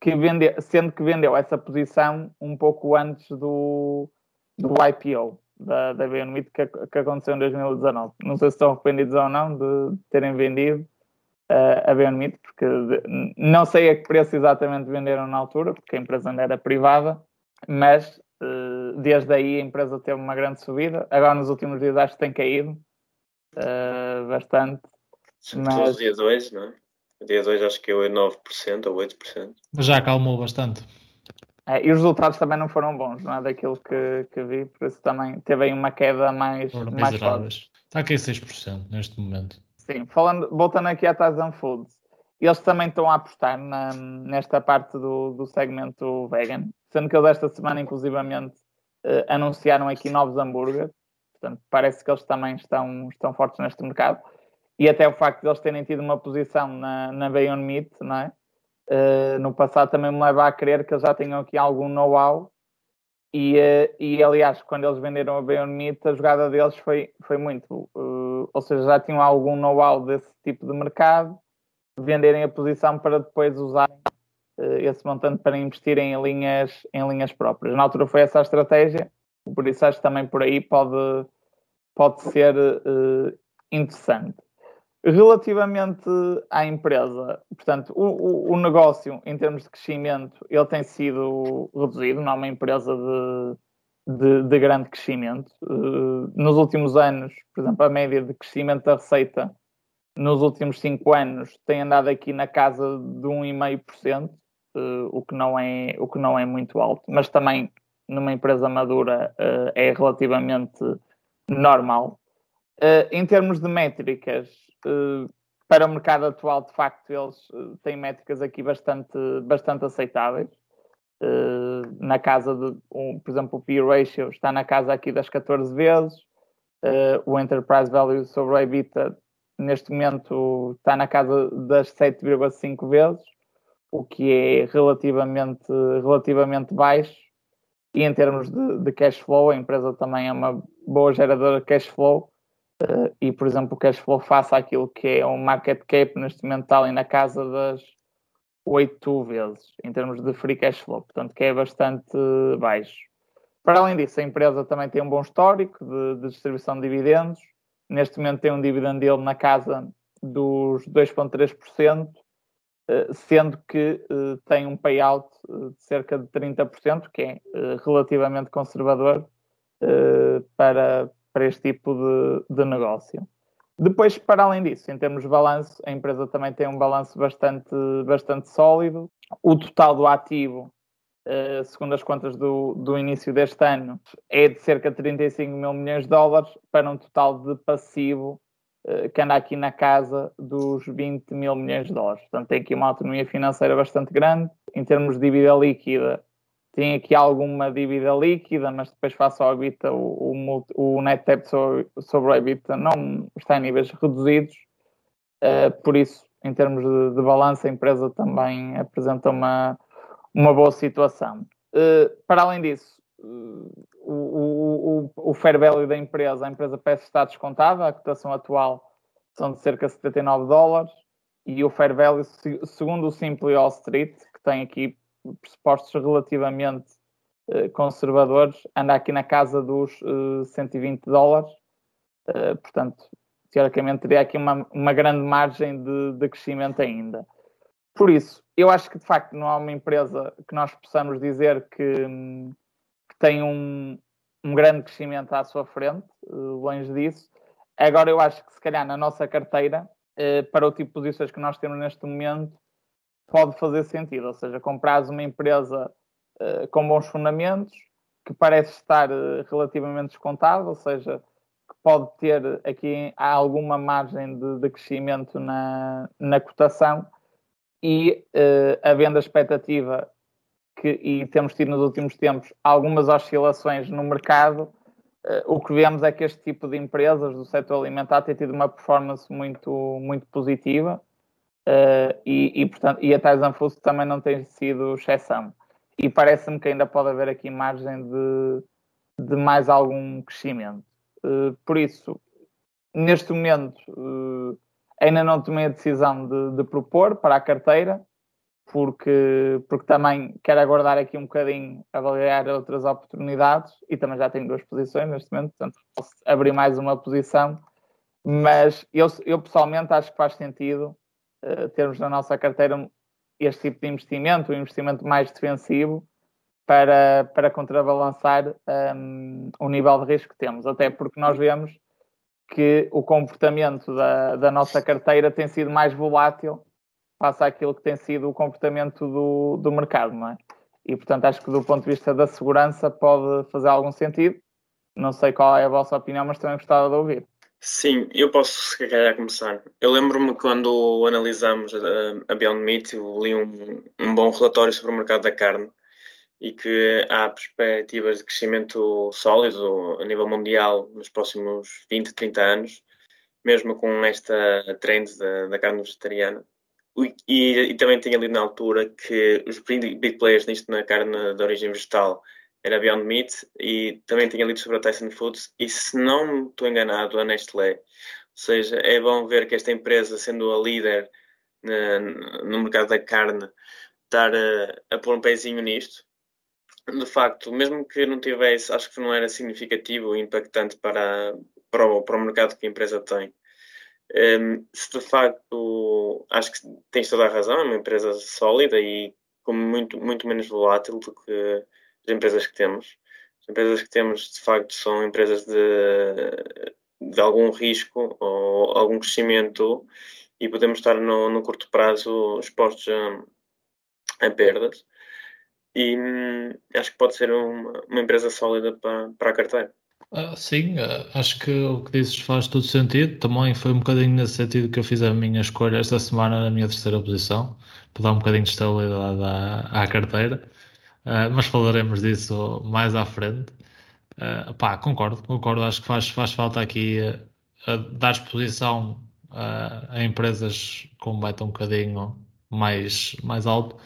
que vende, sendo que vendeu essa posição um pouco antes do, do IPO da, da Beyond que, que aconteceu em 2019. Não sei se estão arrependidos ou não de terem vendido uh, a Beyond porque não sei a que preço exatamente venderam na altura, porque a empresa ainda era privada, mas uh, desde aí a empresa teve uma grande subida. Agora nos últimos dias acho que tem caído uh, bastante. Mas... dia 2, não é? Dia 2 acho que é 9% ou 8%. Mas já acalmou bastante. É, e os resultados também não foram bons, não é daquilo que, que vi, por isso também teve aí uma queda mais, Foram mais forte. Está aqui 6% neste momento. Sim, falando, voltando aqui à Tyson Foods, eles também estão a apostar na, nesta parte do, do segmento vegan, sendo que eles esta semana, inclusivamente, eh, anunciaram aqui novos hambúrgueres, portanto, parece que eles também estão, estão fortes neste mercado. E até o facto de eles terem tido uma posição na, na Beyond Meat, não é? uh, no passado também me leva a crer que eles já tenham aqui algum know-how e, uh, e aliás, quando eles venderam a Beyond Meat, a jogada deles foi, foi muito, uh, ou seja, já tinham algum know-how desse tipo de mercado, venderem a posição para depois usarem esse montante para investirem em linhas, em linhas próprias. Na altura foi essa a estratégia, por isso acho que também por aí pode, pode ser interessante. Relativamente à empresa, portanto, o, o, o, negócio em termos de crescimento, ele tem sido reduzido, não é uma empresa de, de, de grande crescimento. Uh, nos últimos anos, por exemplo, a média de crescimento da receita nos últimos cinco anos tem andado aqui na casa de 1,5%, uh, o, que não é, o que não é muito alto, mas também numa empresa madura uh, é relativamente normal. Uh, em termos de métricas, uh, para o mercado atual, de facto, eles uh, têm métricas aqui bastante, bastante aceitáveis. na casa de, um, por exemplo, o P ratio está na casa aqui das 14 vezes. o Enterprise Value sobre o EBITDA, neste momento, está na casa das 7,5 vezes, o que é relativamente, relativamente baixo. E em termos de, de cash flow, a empresa também é uma boa geradora de cash flow Uh, e, por exemplo, o cash flow faça aquilo que é um market cap neste momento está ali na casa das 8 vezes, em termos de free cash flow, portanto, que é bastante baixo. Para além disso, a empresa também tem um bom histórico de, de distribuição de dividendos. Neste momento tem um dividend yield na casa dos 2,3%, uh, sendo que uh, tem um payout de cerca de 30%, que é relativamente conservador para, para este tipo de, de negócio. Depois, para além disso, em termos de balanço, a empresa também tem um balanço bastante, bastante sólido. O total do ativo, uh, segundo as contas do, do início deste ano, é de cerca de 35 mil milhões de dólares, para um total de passivo uh, que anda aqui na casa dos 20 mil milhões de dólares. Portanto, tem aqui uma autonomia financeira bastante grande. Em termos de dívida líquida, tem aqui alguma dívida líquida, mas depois face ao EBITDA, o, o, o net debt sobre, o EBITDA não está em níveis reduzidos, uh, por isso, em termos de, de balanço, a empresa também apresenta uma, uma boa situação. Uh, para além disso, uh, o, o, o fair value da empresa, a empresa parece estar descontada, a cotação atual são de cerca de 79 dólares, e o fair value, segundo o Simply All Street, que tem aqui pressupostos relativamente uh, conservadores, anda aqui na casa dos 120 dólares, portanto, teoricamente teria aqui uma, uma grande margem de, de crescimento ainda. Por isso, eu acho que de facto não há uma empresa que nós possamos dizer que, que tem um, um grande crescimento à sua frente, eh, longe disso. Agora, eu acho que se calhar na nossa carteira, eh, para o tipo de posições que nós temos neste momento, pode fazer sentido. Ou seja, comprar uma empresa eh, com bons fundamentos, que parece estar relativamente descontada, ou seja, que pode ter aqui alguma margem de, de crescimento na, na cotação e uh, havendo a expectativa que, e temos tido nos últimos tempos algumas oscilações no mercado, uh, o que vemos é que este tipo de empresas do setor alimentar tem tido uma performance muito, muito positiva uh, e, e, portanto, e a Tyson Foods também não tem sido exceção. E parece-me que ainda pode haver aqui margem de, de mais algum crescimento. por isso, neste momento, Ainda não tomei a decisão de, de propor para a carteira, porque, porque também quero aguardar aqui um bocadinho, avaliar outras oportunidades e também já tenho duas posições neste momento, portanto posso abrir mais uma posição. Mas eu, eu pessoalmente acho que faz sentido uh, termos na nossa carteira este tipo de investimento, um investimento mais defensivo, para, para contrabalançar um, ehm, o nível de risco que temos. Até porque nós vemos que o comportamento da, da nossa carteira tem sido mais volátil face àquilo que tem sido o comportamento do, do mercado, não é? E, portanto, acho que do ponto de vista da segurança pode fazer algum sentido. Não sei qual é a vossa opinião, mas também gostava de ouvir. Sim, eu posso, se calhar, começar. Eu lembro-me quando analisámos a, a Beyond Meat, eu li um, um bom relatório sobre o mercado da carne e que há perspectivas de crescimento sólido a nível mundial nos próximos 20, 30 anos, mesmo com esta trend da, da carne vegetariana. E, e, também tinha lido na altura que os big players nisto na carne de origem vegetal era Beyond Meat e também tinha lido sobre a Tyson Foods e se não estou enganado a Nestlé. Ou seja, é bom ver que esta empresa, sendo a líder na, no mercado da carne, estar a, a pôr um pezinho nisto de facto, mesmo que não tivesse, acho que não era significativo e impactante para, para, o, para o mercado que a empresa tem. Um, se de facto, acho que tens toda a razão, é uma empresa sólida e como muito, muito menos volátil do que as empresas que temos. As empresas que temos, de facto, são empresas de, de algum risco ou algum crescimento e podemos estar no, no curto prazo expostos a, a perdas e hum, acho que pode ser uma, uma empresa sólida para, para a carteira. Uh, sim, uh, acho que o que dizes faz todo sentido. Também foi um bocadinho nesse sentido que eu fiz a minha escolha esta semana na minha terceira posição, para dar um bocadinho de estabilidade à, à carteira. Uh, mas falaremos disso mais à frente. Uh, pá, concordo, concordo. Acho que faz, faz falta aqui dar exposição a empresas com um beta um bocadinho mais, mais alto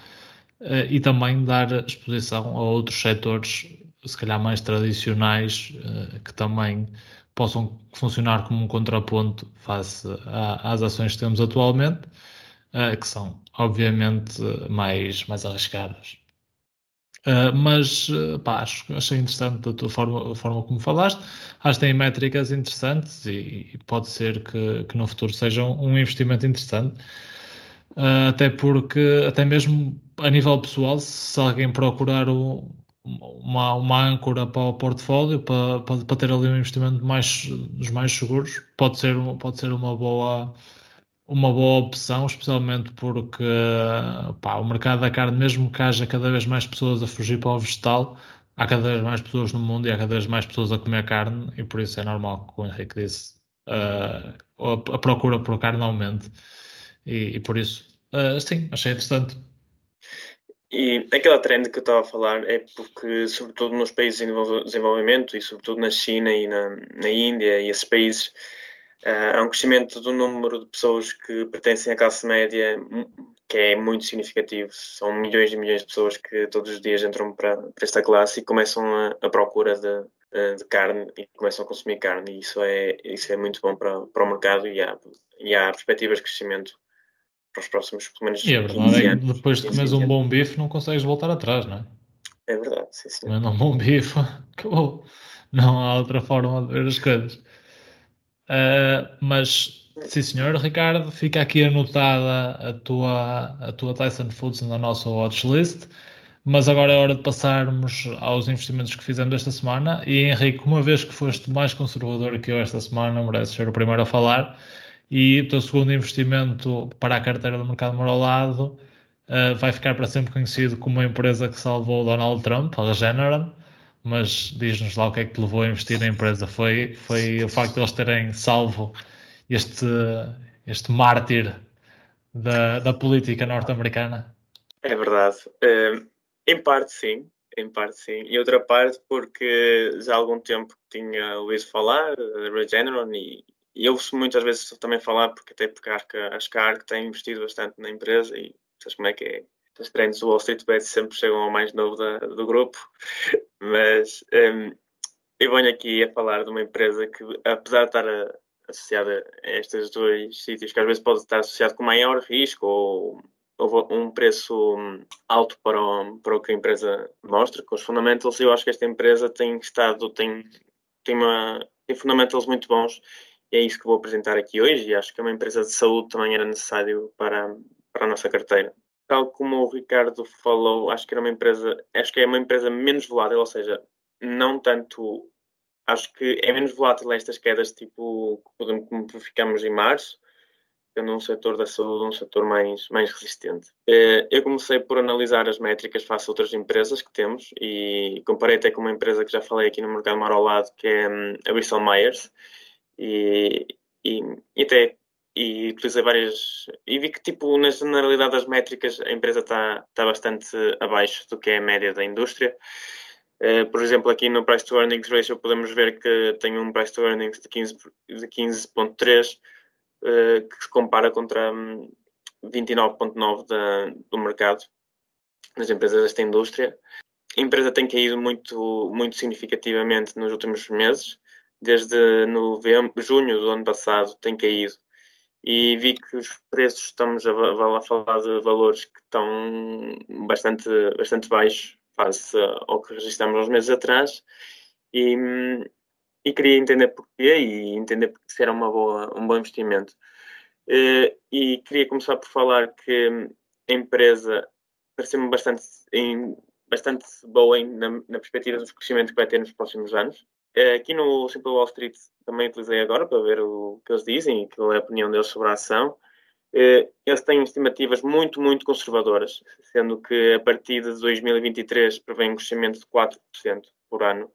uh, e também dar exposição a outros setores, se calhar mais tradicionais, uh, que também possam funcionar como um contraponto face a, às ações que temos atualmente, uh, que são, obviamente, mais, mais arriscadas. Uh, mas pá, acho, achei interessante a forma, a forma como falaste. Acho que tem métricas interessantes e, e pode ser que, que, no futuro seja um investimento interessante. Uh, até porque, até mesmo a nível pessoal, se alguém procurar o, uma, uma âncora para o portfólio, para, para, para ter ali um investimento mais, dos mais seguros, pode ser, pode ser uma boa uma boa opção, especialmente porque pá, o mercado da carne, mesmo que haja cada vez mais pessoas a fugir para o vegetal, há cada vez mais pessoas no mundo e há cada vez mais pessoas a comer carne, e por isso é normal que o Henrique disse uh, a, procura por carne aumente. E, e por isso, uh, sim, achei interessante. E aquela trend que eu estava a falar é porque, sobretudo nos países em desenvolvimento e sobretudo na China e na, na Índia e esses países, há um crescimento do número de pessoas que pertencem à classe média que é muito significativo. São milhões e milhões de pessoas que todos os dias entram para, para esta classe e começam a, a procura de, de, carne e começam a consumir carne. E isso é, isso é muito bom para, para o mercado e há, e há perspectivas de crescimento para os próximos, pelo menos. E a verdade é que depois de comeres um bom bife, não consegues voltar atrás, não é? É verdade, sim, sim. Comendo um bom bife, acabou. Não há outra forma de ver as coisas. Uh, mas, sim senhor, Ricardo, fica aqui anotada a tua, a tua Tyson Foods na nossa watchlist. Mas agora é hora de passarmos aos investimentos que fizemos esta semana. E Henrique, uma vez que foste mais conservador que eu esta semana, mereces ser o primeiro a falar e o teu segundo investimento para a carteira do mercado moralado uh, vai ficar para sempre conhecido como a empresa que salvou Donald Trump, a Regeneron, mas diz-nos lá o que é que te levou a investir na empresa. Foi, foi o facto de eles terem salvo este, este mártir da, da política norte-americana? É verdade. Uh, em parte, sim. Em parte, sim. E outra parte, porque já há algum tempo tinha ouvido falar da Regeneron e, e ouço muitas vezes também falar, porque até porque acho que, acho que a ARC tem investido bastante na empresa e sabes como é que é. Os treinos do Wall Street Bet sempre chegam ao mais novo da, do grupo, mas um, eu venho aqui a falar de uma empresa que, apesar de estar a, associada a estes dois sítios, que às vezes pode estar associado com maior risco ou, ou um preço hum, alto para o, para o que a empresa mostra, com os fundamentals, eu acho que esta empresa tem estado, tem, tem, uma, tem fundamentals muito bons é isso que vou apresentar aqui hoje e acho que uma empresa de saúde também era necessário para, para a nossa carteira. Tal como o Ricardo falou, acho que era uma empresa, acho que é uma empresa menos volátil, ou seja, não tanto, acho que é menos volátil estas quedas tipo como ficamos em março, sendo um setor da saúde um setor mais, mais resistente. Eh, eu comecei por analisar as métricas face a outras empresas que temos e comparei até com uma empresa que já falei aqui no mercado mar ao lado, que é hum, a Bristol Myers, e, e, e até e utilizei várias e vi que tipo na generalidade das métricas a empresa está tá bastante abaixo do que é a média da indústria. Uh, por exemplo aqui no price to earnings ratio podemos ver que tem um price to earnings de 15 de 15.3 uh, que se compara contra 29.9 um, do mercado das empresas desta indústria. A empresa tem caído muito muito significativamente nos últimos meses. Desde novembro, junho do ano passado tem caído e vi que os preços estamos a, a falar de valores que estão bastante, bastante baixos face ao que registramos uns meses atrás e, e queria entender porquê e entender se era uma boa, um bom investimento. E, e queria começar por falar que a empresa pareceu-me bastante, bastante boa na, na perspectiva do crescimento que vai ter nos próximos anos. Eh, aqui no Simple Wall Street também utilizei agora para ver o que eles dizem e qual é a opinião deles sobre a ação. Eh, eles têm estimativas muito, muito conservadoras, sendo que a partir de 2023 prevêem um crescimento de 4% por ano.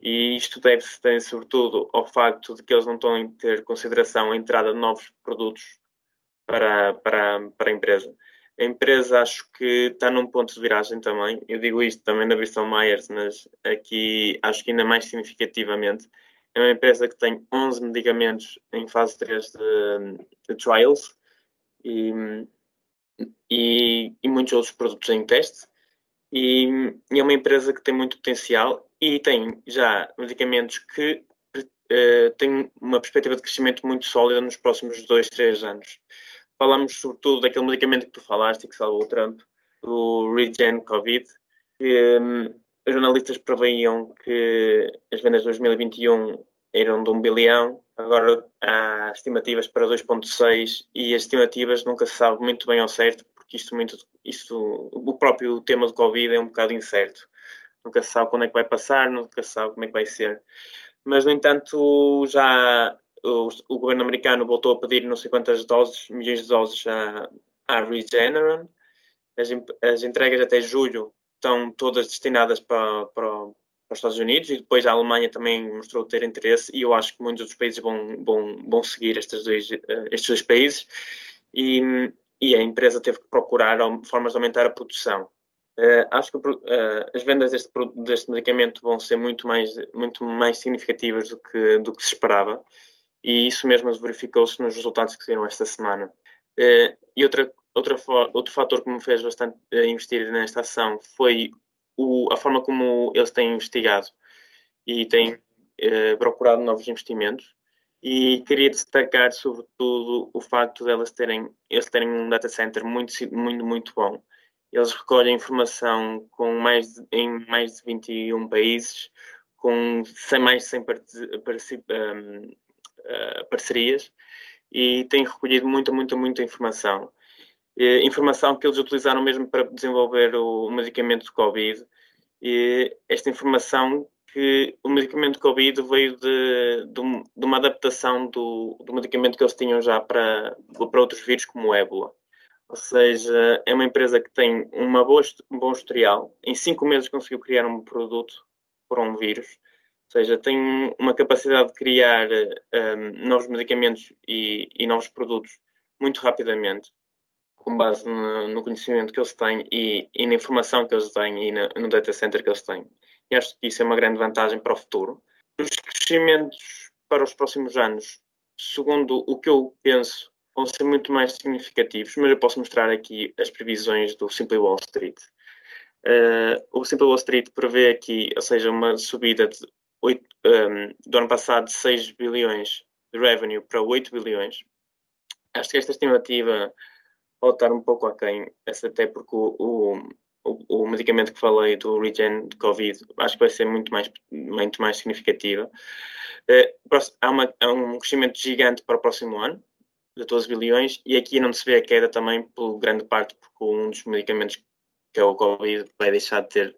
E isto deve-se, sobretudo, ao facto de que eles não estão a ter consideração a entrada de novos produtos para, para, para a empresa. A empresa acho que está num ponto de viragem também. Eu digo isto também da Bristol Myers, mas aqui acho que ainda mais significativamente. É uma empresa que tem 11 medicamentos em fase 3 de, de trials e, e, e, muitos outros produtos em teste. E, e, é uma empresa que tem muito potencial e tem já medicamentos que uh, têm uma perspectiva de crescimento muito sólida nos próximos 2, 3 anos falamos sobretudo daquele medicamento que tu falaste que salvou o Trump, o Regen Covid, que hum, os jornalistas preveiam que as vendas de 2021 eram de 1 bilhão, agora há estimativas para 2,6 e as estimativas nunca se sabe muito bem ao certo, porque isto, muito, isto, o próprio tema do Covid é um bocado incerto. Nunca se sabe quando é que vai passar, nunca se sabe como é que vai ser. Mas, no entanto, já o, o, governo americano voltou a pedir não sei quantas doses, milhões de doses à, à Regeneron. As, as entregas até julho estão todas destinadas para, para, para, os Estados Unidos e depois a Alemanha também mostrou ter interesse e eu acho que muitos outros países vão, vão, vão seguir estes dois, eh, estes dois países e, e a empresa teve que procurar formas de aumentar a produção. Uh, acho que uh, as vendas deste, deste medicamento vão ser muito mais, muito mais significativas do que, do que se esperava e isso mesmo verificou-se nos resultados que saíram esta semana. Uh, e outra, outra, outro fator que me fez bastante investir nesta ação foi o, a forma como eles têm investigado e têm procurado novos investimentos e queria destacar sobretudo o facto de elas terem, eles terem um data center muito, muito, muito bom eles recolhem informação com mais de, em mais de 21 países, com 100, mais de 100 um, uh, parcerias e têm recolhido muita, muita, muita informação. E, informação que eles utilizaram mesmo para desenvolver o medicamento de Covid. E esta informação que o medicamento Covid veio de, de, de uma adaptação do, do, medicamento que eles tinham já para, para outros vírus, como o ébola. Ou seja, é uma empresa que tem uma boa, um bom historial. Em cinco meses conseguiu criar um produto para um vírus. Ou seja, tem uma capacidade de criar um, novos medicamentos e, e, novos produtos muito rapidamente, com base no, no conhecimento que eles têm e, e, na informação que eles têm e na, no data center que eles têm. E acho que isso é uma grande vantagem para o futuro. Os crescimentos para os próximos anos, segundo o que eu penso, vão ser muito mais significativos, mas eu posso mostrar aqui as previsões do Simple Wall Street. Uh, o Simple Wall Street prevê aqui, ou seja, uma subida de 8, um, ehm, do ano passado de 6 bilhões de revenue para 8 bilhões. Acho que esta estimativa pode estar um pouco aquém, até porque o, o, o, o medicamento que falei do Regen de Covid acho que vai ser muito mais, muito mais significativa. Uh, há, uma, há um crescimento gigante para o próximo ano, de 12 bilhões, e aqui não se vê a queda também, por grande parte, porque um dos medicamentos que é o Covid vai deixar de ter,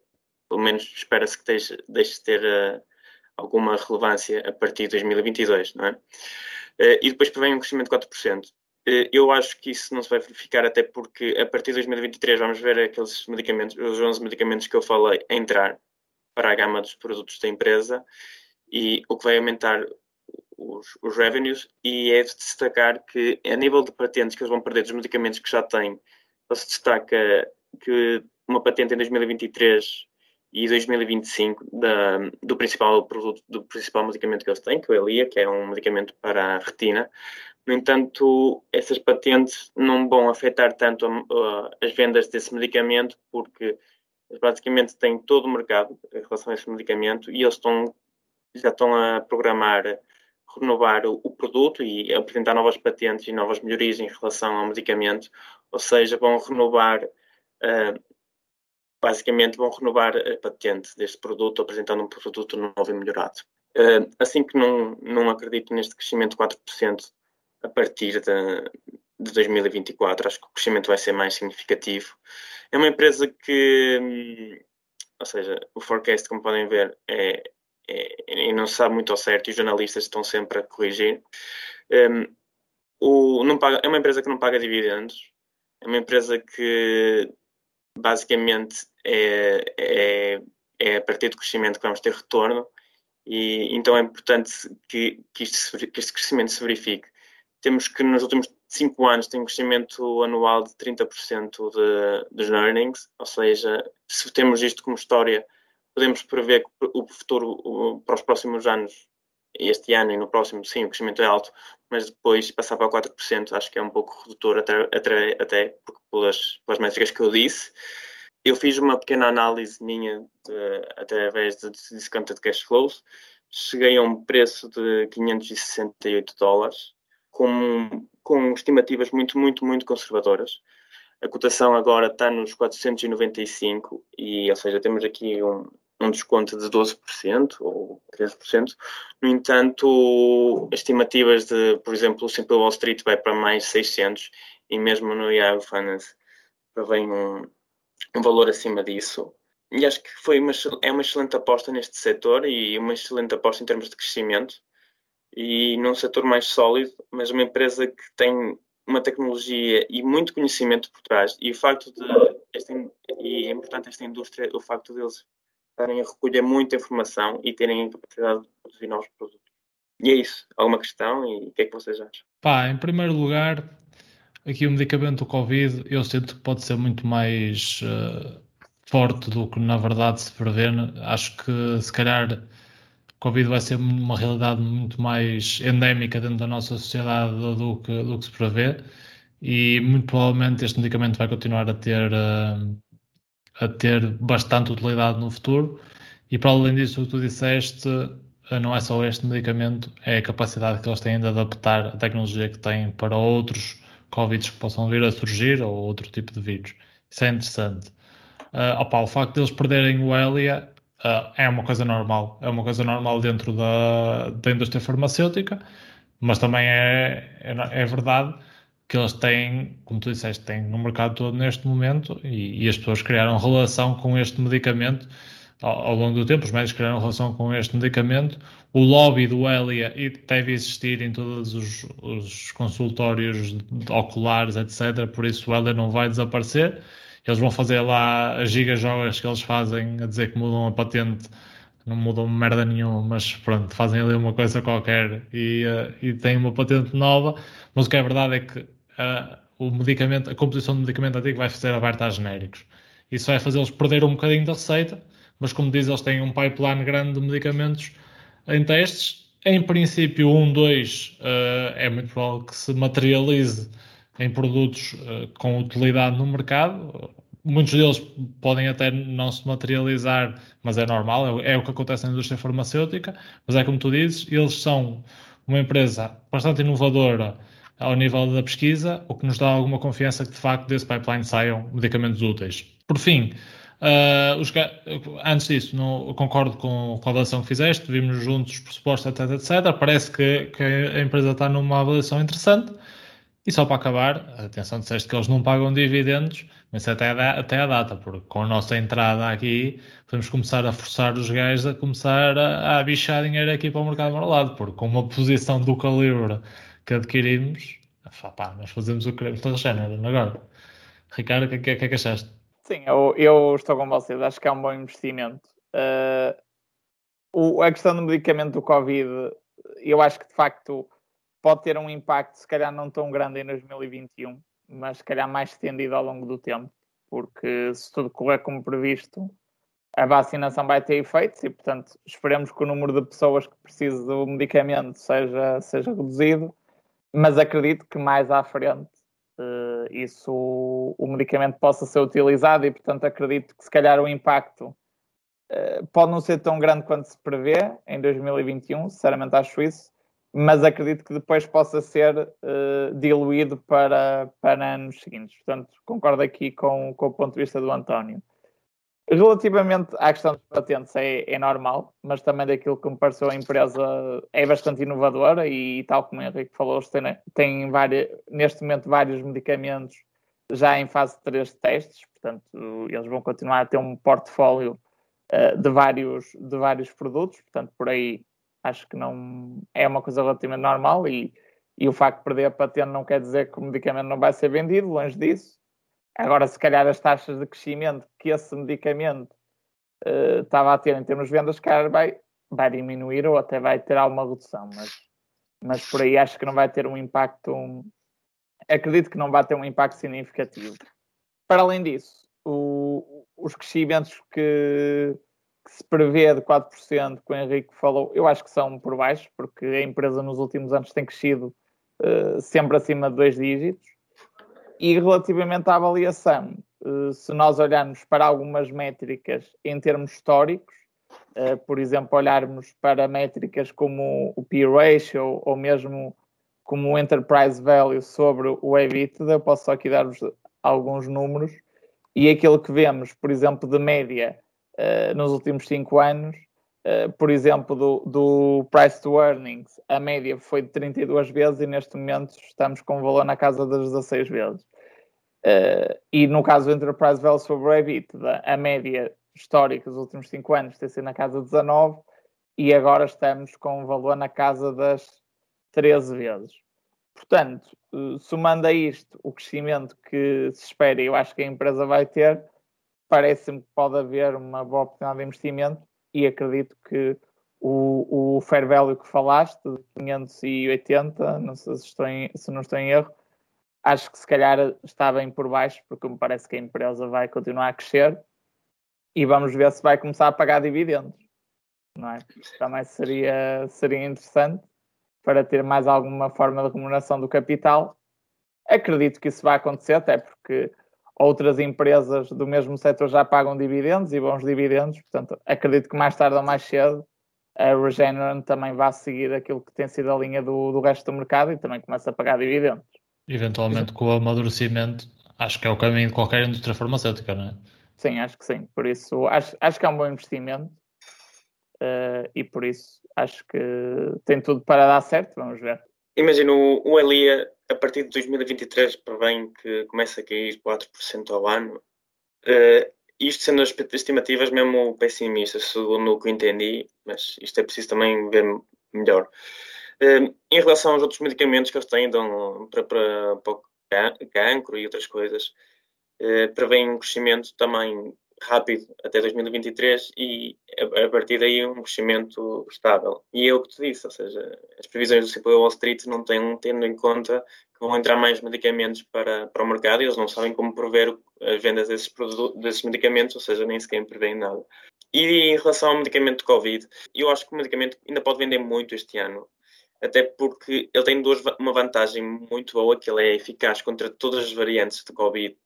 pelo menos espera-se que deixe, deixe de ter uh, alguma relevância a partir de 2022, não é? Uh, e depois vem um crescimento de 4%. Uh, eh, eu acho que isso não se vai verificar, até porque a partir de 2023 vamos ver aqueles medicamentos, os 11 medicamentos que eu falei, entrar para a gama dos produtos da empresa, e o que vai aumentar os, os revenues e é de destacar que a nível de patentes que eles vão perder dos medicamentos que já têm, se destaca que uma patente em 2023 e 2025 da, do principal produto, do principal medicamento que eles têm, que é o Elia, que é um medicamento para a retina. No entanto, essas patentes não vão afetar tanto a, as vendas desse medicamento, porque eles basicamente têm todo o mercado em relação a esse medicamento e eles estão, já estão a programar renovar o, o, produto e apresentar novas patentes e novas melhorias em relação ao medicamento, ou seja, vão renovar, uh, basicamente vão renovar a patente deste produto, apresentando um produto novo e melhorado. Uh, assim que não, não acredito neste crescimento de 4% a partir de, de 2024, acho que o crescimento vai ser mais significativo. É uma empresa que, hum, ou seja, o forecast, como podem ver, é, e não se sabe muito ao certo e os jornalistas estão sempre a corrigir. Um, o, não paga, é uma empresa que não paga dividendos, é uma empresa que basicamente é, é, é a partir do crescimento que vamos ter retorno e então é importante que, que, isto, que este crescimento se verifique. Temos que nos últimos cinco anos tem um crescimento anual de 30% de, dos earnings, ou seja, se temos isto como história podemos prever que o futuro para os próximos anos, este ano e no próximo, sim, o crescimento é alto, mas depois passar para 4% acho que é um pouco redutor, até, até, até pelas, pelas métricas que eu disse. Eu fiz uma pequena análise minha de, através de discounted cash flows, cheguei a um preço de 568 dólares, com, com estimativas muito, muito, muito conservadoras. A cotação agora está nos 495 e, ou seja, temos aqui um, um desconto de 12% ou 13%. No entanto, estimativas de, por exemplo, o Simple Wall Street vai para mais 600 e mesmo no Yahoo Finance vem um, um valor acima disso. E acho que foi uma, é uma excelente aposta neste setor e uma excelente aposta em termos de crescimento e num setor mais sólido, mas uma empresa que tem uma tecnologia e muito conhecimento por trás. E o facto de, esta, e é importante esta indústria, o facto deles estarem a recolher muita informação e terem a capacidade de produzir novos produtos. E é isso. Alguma questão e o que é que vocês acham? Pá, em primeiro lugar, aqui o medicamento do Covid eu sinto que pode ser muito mais uh, forte do que na verdade se prevê. Acho que se calhar Covid vai ser uma realidade muito mais endémica dentro da nossa sociedade do que, do que se prevê e muito provavelmente este medicamento vai continuar a ter, uh, a ter bastante utilidade no futuro e para além disso o que tu disseste uh, não é só este medicamento, é a capacidade que eles têm de adaptar a tecnologia que têm para outros Covid que possam vir a surgir ou outro tipo de vírus. Isso é interessante. Uh, opa, o facto de eles perderem o Elia uh, é uma coisa normal, é uma coisa normal dentro da, da indústria farmacêutica, mas também é, é, é, verdade que eles têm, como tu disseste, têm no mercado todo neste momento e, e as pessoas criaram relação com este medicamento ao, ao, longo do tempo, os médicos criaram relação com este medicamento. O lobby do Elia deve existir em todos os, os consultórios oculares, etc. Por isso o Elia não vai desaparecer eles vão fazer lá as gigajogas que eles fazem a dizer que mudam a patente, não mudam merda nenhuma, mas pronto, fazem ali uma coisa qualquer e, uh, e têm uma patente nova. Mas o que é verdade é que uh, o medicamento, a composição do medicamento antigo vai ser aberta a genéricos. Isso vai fazê-los perder um bocadinho da receita, mas como diz, eles têm um pipeline grande de medicamentos em testes. Em princípio, um, dois, uh, é muito provável que se materialize em produtos uh, com utilidade no mercado. Muitos deles podem até não se materializar, mas é normal, é, é, o que acontece na indústria farmacêutica. Mas é como tu dizes, eles são uma empresa bastante inovadora ao nível da pesquisa, o que nos dá alguma confiança que de facto desse pipeline saiam medicamentos úteis. Por fim, uh, os, antes disso, concordo com, a avaliação que fizeste, vimos juntos os pressupostos, etc, etc. Parece que, que a empresa está numa avaliação interessante. E só para acabar, atenção, disseste que eles não pagam dividendos, mas até a, até a data, porque com a nossa entrada aqui, podemos começar a forçar os gajos a começar a, a bichar dinheiro aqui para o mercado lado, porque com uma posição do calibre que adquirimos, pá, nós fazemos o que queremos toda género agora. Ricardo, o que, que, que é que achaste? Sim, eu, eu estou com vocês, acho que é um bom investimento. Uh, o, a questão do medicamento do Covid, eu acho que de facto pode ter um impacto, se calhar não tão grande em 2021, mas se calhar mais estendido ao longo do tempo, porque se tudo correr como previsto, a vacinação vai ter efeitos e, portanto, esperemos que o número de pessoas que precisam do medicamento seja, seja reduzido, mas acredito que mais à frente uh, isso, o medicamento possa ser utilizado e, portanto, acredito que se calhar o impacto uh, pode não ser tão grande quanto se prevê em 2021, sinceramente acho isso, mas acredito que depois possa ser uh, diluído para, para anos seguintes. Portanto, concordo aqui com, com o ponto de vista do António. Relativamente à questão dos patentes, é, é, normal, mas também daquilo que me pareceu a empresa é bastante inovadora e, tal como o Henrique falou, tem, tem várias, neste momento vários medicamentos já em fase 3 de testes, portanto, eles vão continuar a ter um portfólio uh, de, vários, de vários produtos, portanto, por aí acho que não é uma coisa relativamente normal e, e o facto de perder a patente não quer dizer que o medicamento não vai ser vendido, longe disso. Agora, se calhar as taxas de crescimento que esse medicamento uh, estava a ter em termos de vendas, calhar vai, vai diminuir ou até vai ter alguma redução, mas, mas por aí acho que não vai ter um impacto, um, acredito que não vai ter um impacto significativo. Para além disso, o, os crescimentos que, que se prevê de 4%, que o Henrique falou, eu acho que são por baixo, porque a empresa nos últimos anos tem crescido uh, sempre acima de dois dígitos. E relativamente à avaliação, uh, se nós olharmos para algumas métricas em termos históricos, uh, por exemplo, olharmos para métricas como o P-Ratio ou mesmo como o Enterprise Value sobre o EBITDA, eu posso só aqui dar-vos alguns números, e aquilo que vemos, por exemplo, de média uh, nos últimos cinco anos, uh, por exemplo, do, do, price to earnings, a média foi de 32 vezes e neste momento estamos com um valor na casa das 16 vezes. Uh, e no caso do Enterprise Value sobre EBITDA, a média histórica dos últimos 5 anos tem sido na casa de 19 e agora estamos com um valor na casa das 13 vezes. Portanto, somando a isto o crescimento que se espera, eu acho que a empresa vai ter, parece-me que pode haver uma boa oportunidade de investimento e acredito que o, o fair value que falaste, de 580, não sei se, estou em, se não estou em erro, acho que se calhar está bem por baixo, porque me parece que a empresa vai continuar a crescer e vamos ver se vai começar a pagar dividendos. Não é? Também seria, seria interessante para ter mais alguma forma de remuneração do capital. Acredito que isso vai acontecer, até porque outras empresas do mesmo setor já pagam dividendos e bons dividendos, portanto, acredito que mais tarde ou mais cedo a Regeneron também vai seguir aquilo que tem sido a linha do, do resto do mercado e também começa a pagar dividendos. Eventualmente, com o amadurecimento, acho que é o caminho de qualquer indústria farmacêutica, não é? Sim, acho que sim. Por isso, acho, acho que é um bom investimento uh, e por isso acho que tem tudo para dar certo. Vamos ver. Imagino o Elia, a partir de 2023, prevém que comece a cair 4% ao ano. Uh, isto sendo as estimativas mesmo pessimistas, segundo o que entendi, mas isto é preciso também ver melhor. Uh, em relação aos outros medicamentos que eles têm para, para, para cancro e outras coisas, uh, prevêem um crescimento também rápido até 2023 e a, partir daí um crescimento estável. E é o que tu disse, ou seja, as previsões do CPO Wall Street não têm, tendo em conta que vão entrar mais medicamentos para, para o mercado e eles não sabem como prever as vendas desses, desses medicamentos, ou seja, nem sequer prevêem nada. E em relação ao medicamento de Covid, eu acho que o medicamento ainda pode vender muito este ano, até porque ele tem duas, uma vantagem muito boa, que ele é eficaz contra todas as variantes de Covid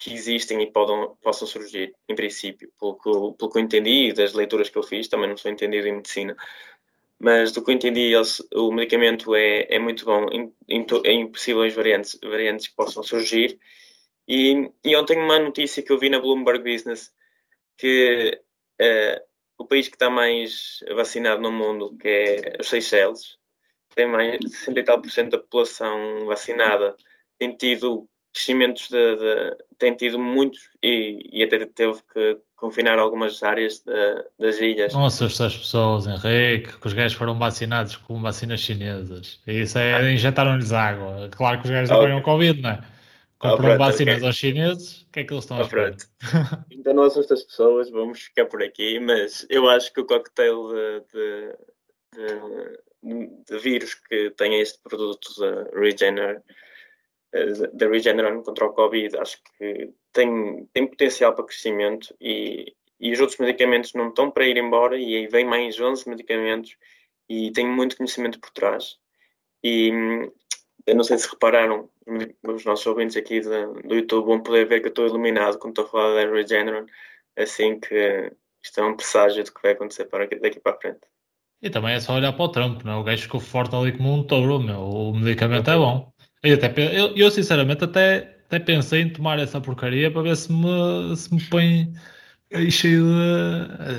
que existem e possam surgir, em princípio, pelo que, pelo que eu entendi e das leituras que eu fiz, também não sou entendido em medicina, mas do que eu entendi, o medicamento é, é muito bom em, em, em possíveis variantes, variantes que possam surgir. E, e ontem uma notícia que eu vi na Bloomberg Business que uh, o país que está mais vacinado no mundo, que é os Seychelles, tem mais de 60 e tal por cento da população vacinada, tem tido crescimentos de, de, tem tido muitos e, e, até teve que confinar algumas áreas de, das ilhas. Não assusta as pessoas, Henrique, que os gajos foram vacinados com vacinas chinesas. E isso é, ah. injetaram-lhes água. Claro que os gajos apanham Covid, não é? Compram ah, vacinas okay. aos chineses, o que é que eles estão a fazer? então não assusta as pessoas, vamos ficar por aqui, mas eu acho que o cocktail de, de, de vírus que tem este produto da Regener da Regeneron contra o Covid, acho que tem, tem potencial para crescimento e, e os outros medicamentos não estão para ir embora e aí vem mais 11 medicamentos e tem muito conhecimento por trás. E eu não sei se repararam, os nossos ouvintes aqui do, do YouTube vão poder ver que eu estou iluminado quando estou a falar da Regeneron, assim que isto é um presságio do que vai acontecer para daqui para a frente. E também é só olhar para o Trump, não é? O gajo ficou forte ali como um touro, meu. O medicamento é bom. Eu, até, eu, eu, sinceramente até, até pensei em tomar essa porcaria para ver se me, se me põe aí cheio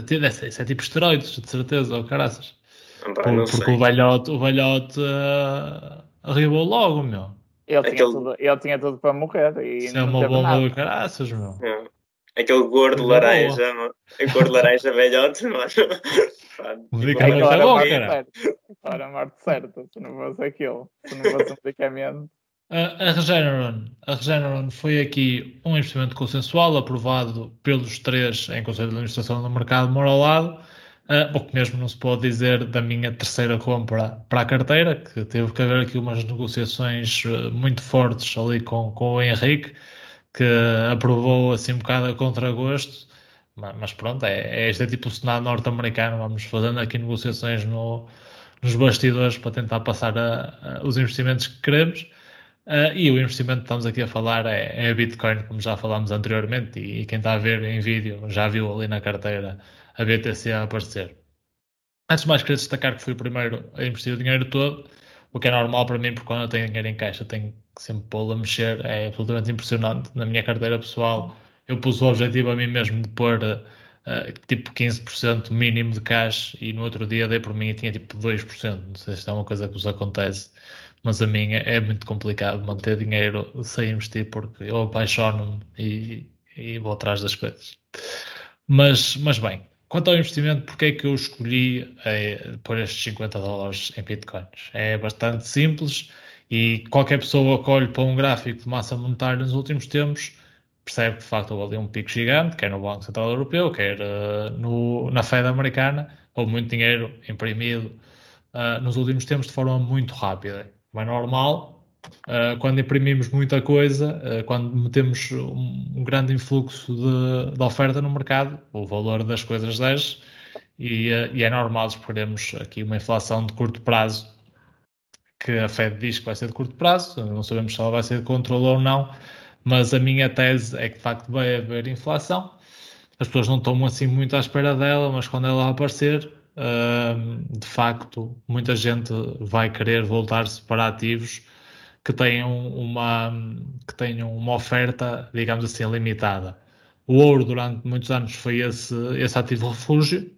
de. Isso, isso é tipo esteroides, de certeza, ou caraças. Por, porque sei. o velhote, o velhote uh, arribou logo, meu. Ele, Aquele... tinha tudo, ele tinha tudo para morrer. E Isso é uma bomba de caraças, meu. É. Aquele gordo laranja, mano. Gordo laranja velhote, mano. O medicamento é bom, cara. Ora, morte certa, se não fosse aquilo. Se não fosse um medicamento. A, a, Regeneron, a Regeneron foi aqui um investimento consensual aprovado pelos três em Conselho de Administração do Mercado Moro ao lado, uh, o que mesmo não se pode dizer da minha terceira compra para a carteira, que teve que haver aqui umas negociações uh, muito fortes ali com, com o Henrique, que aprovou assim um bocado a contragosto, mas, mas pronto, é, é este é tipo o Senado norte-americano, vamos fazendo aqui negociações no, nos bastidores para tentar passar a, a, os investimentos que queremos. Uh, e o investimento que estamos aqui a falar é, é Bitcoin, como já falámos anteriormente, e, e, quem está a ver em vídeo já viu ali na carteira a BTC a aparecer. Antes de mais, queria destacar que fui o primeiro a investir o dinheiro todo, o que é normal para mim, porque quando eu tenho dinheiro em caixa tenho que sempre pô-lo a mexer, é absolutamente impressionante. Na minha carteira pessoal, eu pus o objetivo a mim mesmo de pôr uh, tipo 15% mínimo de cash e no outro dia dei por mim e tinha tipo 2%. Não sei se é uma coisa que vos acontece, mas a mim é, é muito complicado manter dinheiro sem investir porque eu apaixono-me e, e vou atrás das coisas. Mas, mas bem, Quanto ao investimento, porque é que eu escolhi é, pôr estes 50 dólares em bitcoins? É bastante simples e qualquer pessoa que olhe para um gráfico de massa monetária nos últimos tempos percebe que de facto houve ali um pico gigante, quer no Banco Central Europeu, quer uh, no, na Fed americana, houve muito dinheiro imprimido uh, nos últimos tempos de forma muito rápida. É normal, Uh, quando imprimimos muita coisa, uh, quando metemos um, um grande influxo de, de, oferta no mercado, o valor das coisas desce e, uh, e é normal esperarmos aqui uma inflação de curto prazo que a Fed diz que vai ser de curto prazo, não sabemos se ela vai ser de controle ou não, mas a minha tese é que de facto vai haver inflação. As pessoas não estão assim muito à espera dela, mas quando ela aparecer, de facto, muita gente vai querer voltar-se para ativos que tenham uma, que tenham uma oferta, digamos assim, limitada. O ouro, durante muitos anos, foi esse, esse ativo refúgio,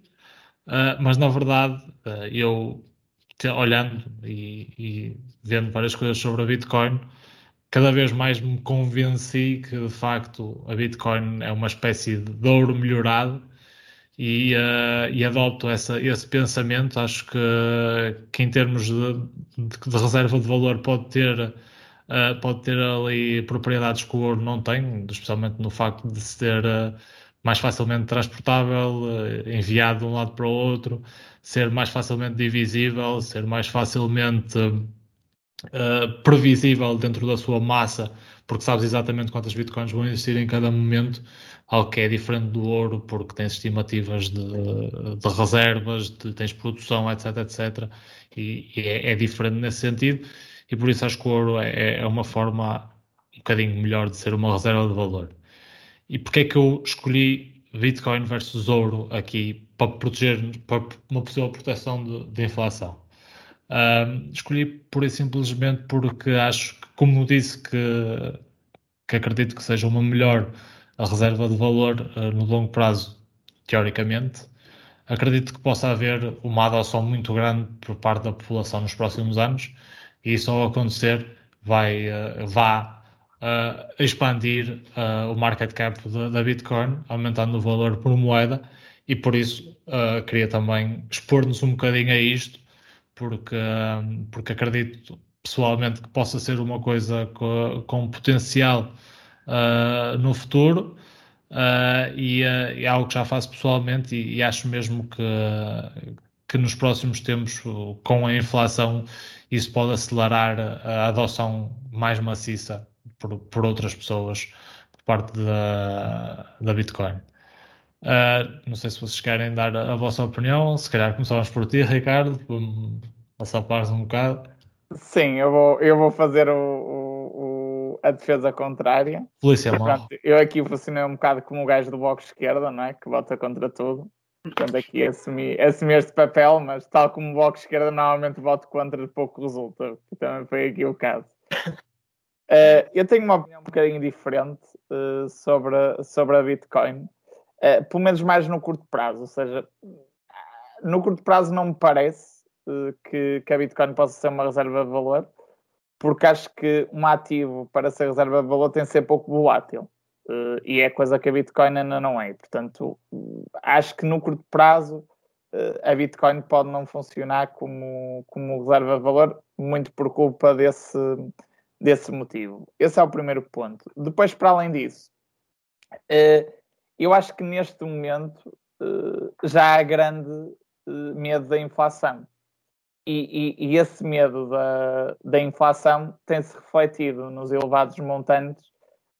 uh, mas na verdade, uh, eu olhando e, e, vendo várias coisas sobre a Bitcoin, cada vez mais me convenci que de facto a Bitcoin é uma espécie de ouro melhorado e, uh, e adopto essa, esse pensamento. Acho que, que em termos de, de, reserva de valor pode ter, uh, pode ter ali propriedades que o ouro não tem, especialmente no facto de ser uh, mais facilmente transportável, enviado de um lado para o outro, ser mais facilmente divisível, ser mais facilmente previsível dentro da sua massa, porque sabes exatamente quantas bitcoins vão existir em cada momento algo que é diferente do ouro, porque tens estimativas de, de reservas, de, tens produção, etc, etc, e, e é, é, diferente nesse sentido, e por isso acho que o ouro é, é uma forma um bocadinho melhor de ser uma reserva de valor. E porquê é que eu escolhi Bitcoin versus ouro aqui para proteger, para uma possível proteção de, de inflação? Um, escolhi por e simplesmente porque acho que, como disse, que, que acredito que seja uma melhor a reserva de valor uh, no longo prazo, teoricamente. Acredito que possa haver uma adoção muito grande por parte da população nos próximos anos e isso ao acontecer vai, uh, vá uh, expandir o market cap da, da, Bitcoin, aumentando o valor por moeda e por isso queria também expor-nos um bocadinho a isto porque, porque acredito pessoalmente que possa ser uma coisa com, com potencial uh, no futuro. Uh, e, uh, é algo que já faço pessoalmente e, e, acho mesmo que, que nos próximos tempos, com a inflação, isso pode acelerar a adoção mais maciça por, por outras pessoas por parte da, da Bitcoin. Uh, não sei se vocês querem dar a, a, vossa opinião, se calhar começamos por ti, Ricardo, passar para um bocado. Sim, eu vou, eu vou fazer o, a defesa contrária. Polícia Eu aqui funcionei um bocado como o gajo do bloco esquerda, não é? Que vota contra tudo. Portanto, aqui assumi, assumi este papel, mas tal como o bloco esquerda, normalmente voto contra pouco resulta. Também foi aqui o caso. Uh, eu tenho uma opinião um bocadinho diferente uh, sobre, sobre a Bitcoin, uh, pelo menos mais no curto prazo. Ou seja, no curto prazo não me parece que, que a Bitcoin possa ser uma reserva de valor porque acho que um ativo para ser reserva de valor tem de ser pouco volátil. Uh, e é coisa que a Bitcoin ainda não é. Portanto, acho que no curto prazo uh, a Bitcoin pode não funcionar como, como reserva de valor, muito por culpa desse, desse motivo. Esse é o primeiro ponto. Depois, para além disso, uh, eu acho que neste momento já há grande medo da inflação. E, e, e, esse medo da, da inflação tem-se refletido nos elevados montantes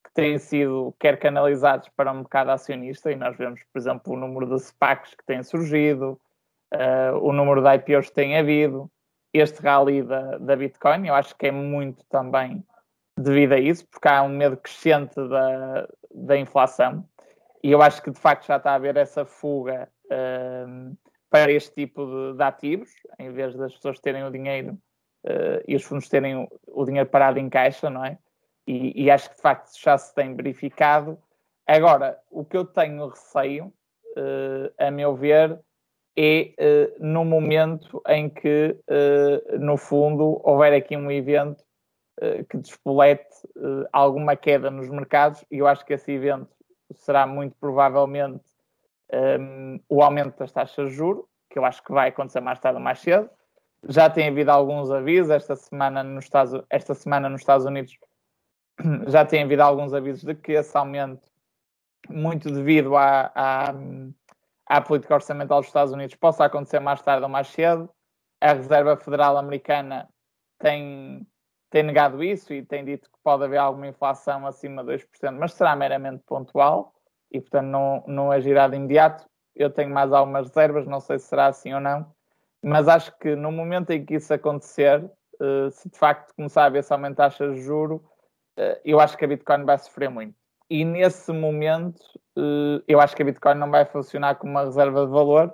que têm sido quer canalizados para o mercado acionista, e nós vemos, por exemplo, o número de SPACs que têm surgido, uh, o número de IPOs que tem havido, este rally da, da Bitcoin, eu acho que é muito também devido a isso, porque há um medo crescente da, da inflação, e eu acho que de facto já está a haver essa fuga. Uh, para este tipo de, de ativos, em vez das pessoas terem o dinheiro uh, e os fundos terem o, o, dinheiro parado em caixa, não é? E, e, acho que de facto já se tem verificado. Agora, o que eu tenho receio, uh, a meu ver, é uh, no momento em que, no fundo, houver aqui um evento que despolete alguma queda nos mercados, e eu acho que esse evento será muito provavelmente um, o aumento das taxas de juros, que eu acho que vai acontecer mais tarde ou mais cedo. Já tem havido alguns avisos esta semana nos Estados, esta semana nos Estados Unidos já tem havido alguns avisos de que esse aumento, muito devido à, à, à política orçamental dos Estados Unidos, possa acontecer mais tarde ou mais cedo. A Reserva Federal Americana tem, tem negado isso e tem dito que pode haver alguma inflação acima de 2%, mas será meramente pontual e, portanto, não, não agirá de imediato. Eu tenho mais algumas reservas, não sei se será assim ou não, mas acho que no momento em que isso acontecer, uh, se de facto começar a ver se aumenta taxas de juro, uh, eu acho que a Bitcoin vai sofrer muito. E nesse momento, uh, eu acho que a Bitcoin não vai funcionar como uma reserva de valor,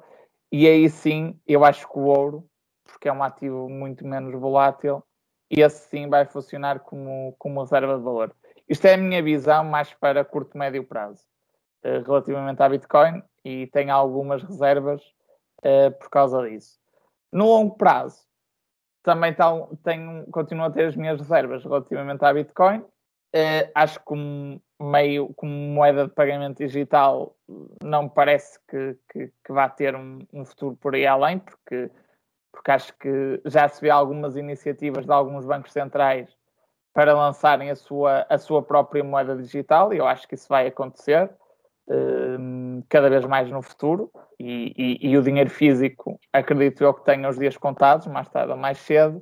e aí sim, eu acho que o ouro, porque é um ativo muito menos volátil, esse sim vai funcionar como, como reserva de valor. Isto é a minha visão mais para curto médio prazo, relativamente à Bitcoin, e tenho algumas reservas uh, por causa disso. No longo prazo, também tenho, continuo a ter as minhas reservas relativamente à Bitcoin. Uh, acho que como meio como moeda de pagamento digital não me parece que, que, que vá ter um, um, futuro por aí além, porque, porque acho que já se vê algumas iniciativas de alguns bancos centrais para lançarem a sua, a sua própria moeda digital, e eu acho que isso vai acontecer cada vez mais no futuro, e, e, e, o dinheiro físico acredito eu que tenha os dias contados, mais tarde ou mais cedo,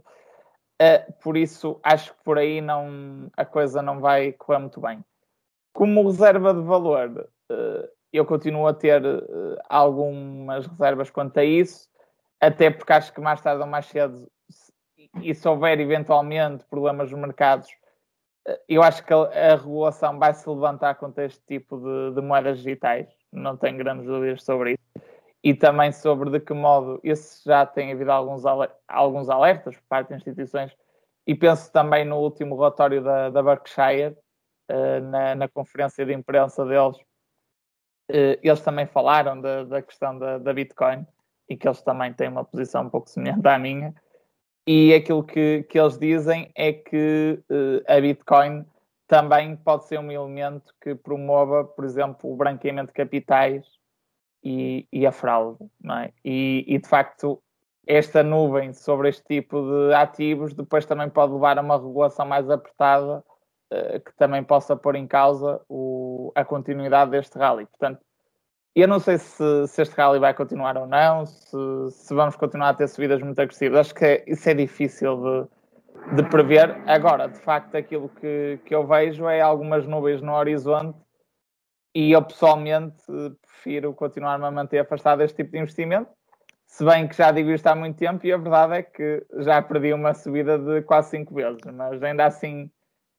uh, por isso acho que por aí não, a coisa não vai correr muito bem. Como reserva de valor, uh, eu continuo a ter algumas reservas quanto a isso, até porque acho que mais tarde ou mais cedo, e se houver eventualmente problemas nos mercados, eu acho que a, regulação vai se levantar contra este tipo de, de, moedas digitais, não tenho grandes dúvidas sobre isso. E também sobre de que modo, esse já tem havido alguns, alguns alertas por parte de instituições, e penso também no último relatório da, da Berkshire, uh, na, na, conferência de imprensa deles, uh, eles também falaram da, da questão da, da Bitcoin e que eles também têm uma posição um pouco semelhante à minha e aquilo que, que eles dizem é que uh, a Bitcoin também pode ser um elemento que promova, por exemplo, o branqueamento de capitais e, e a fraude. É? e, e, de facto, esta nuvem sobre este tipo de ativos depois também pode levar a uma regulação mais apertada uh, que também possa pôr em causa o, a continuidade deste rally. Portanto, eu não sei se, se, este rally vai continuar ou não, se, se, vamos continuar a ter subidas muito agressivas. Acho que é, isso é difícil de, de, prever. Agora, de facto, aquilo que, que eu vejo é algumas nuvens no horizonte e eu pessoalmente prefiro continuar-me a manter afastado deste tipo de investimento. Se bem que já digo isto há muito tempo e a verdade é que já perdi uma subida de quase 5 vezes, mas ainda assim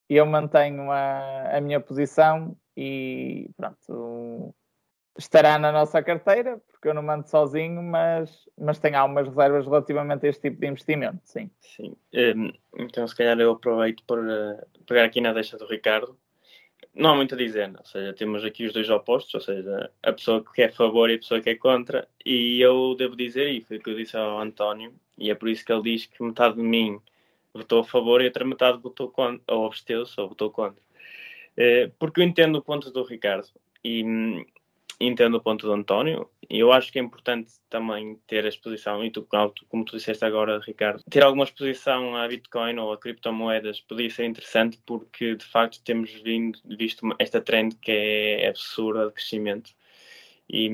eu mantenho a, a minha posição e pronto estará na nossa carteira, porque eu não mando sozinho, mas, mas tenho algumas reservas relativamente a este tipo de investimento, sim. Sim, um, então se calhar eu aproveito para pegar aqui na deixa do Ricardo. Não há muito a dizer, ou seja, temos aqui os dois opostos, ou seja, a pessoa que é a favor e a pessoa que é contra, e eu devo dizer, e foi o que eu disse ao António, e é por isso que ele diz que metade de mim votou a favor e outra metade votou contra, ou absteu-se ou votou contra. Uh, porque eu entendo o ponto do Ricardo, e hum, entendo o ponto do António e eu acho que é importante também ter a exposição, e tu, como tu disseste agora, Ricardo, ter alguma exposição a Bitcoin ou a criptomoedas podia ser interessante porque de facto temos vindo, visto esta trend que é absurda de crescimento. E,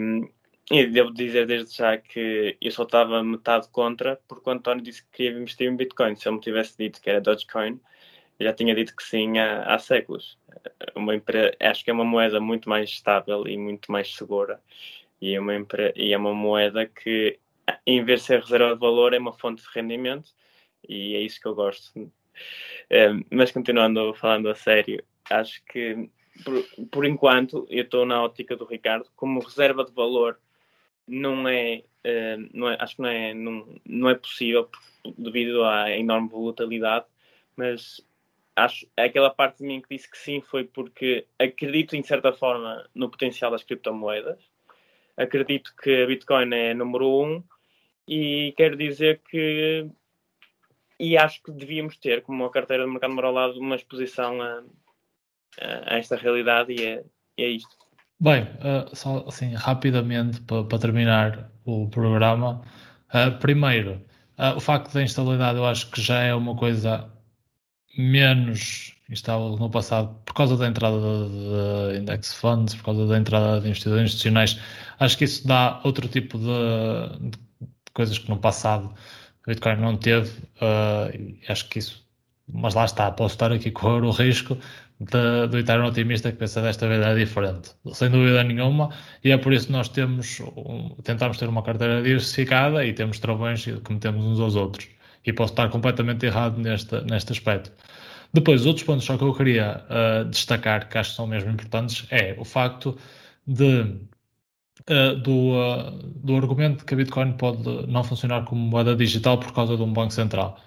e devo dizer desde já que eu só estava metade contra porque o António disse que queria investir em Bitcoin. Se ele me tivesse dito que era Dogecoin, já tinha dito que sim há, há séculos. Uma empresa, acho que é uma moeda muito mais estável e muito mais segura. E é uma, e é uma moeda que, em vez de ser reserva de valor, é uma fonte de rendimento. E é isso que eu gosto. É, mas continuando falando a sério, acho que por, por enquanto eu estou na ótica do Ricardo como reserva de valor não é, uh, não é acho que não é não, não é possível devido à enorme volatilidade mas acho aquela parte de mim que disse que sim foi porque acredito em certa forma no potencial das criptomoedas. Acredito que a Bitcoin é número um e quero dizer que e acho que devíamos ter como uma carteira de mercado moralado uma exposição a, a, esta realidade e é, é isto. Bem, uh, só assim rapidamente para, para terminar o programa. Uh, primeiro, uh, o facto da instabilidade eu acho que já é uma coisa menos instável no passado por causa da entrada de, index funds, por causa da entrada de investidores institucionais. Acho que isso dá outro tipo de, de coisas que no passado a Bitcoin não teve. Uh, acho que isso mas lá está, posso estar aqui correr o risco de, do eterno otimista que pensa desta vez é diferente, sem dúvida nenhuma, e é por isso que nós temos, tentamos ter uma carteira diversificada e temos travões que metemos uns aos outros. E posso estar completamente errado neste, neste aspecto. Depois, outros pontos só que eu queria uh, destacar, que acho que são mesmo importantes, é o facto de, uh, do, uh, do argumento de que a Bitcoin pode não funcionar como moeda digital por causa de um banco central.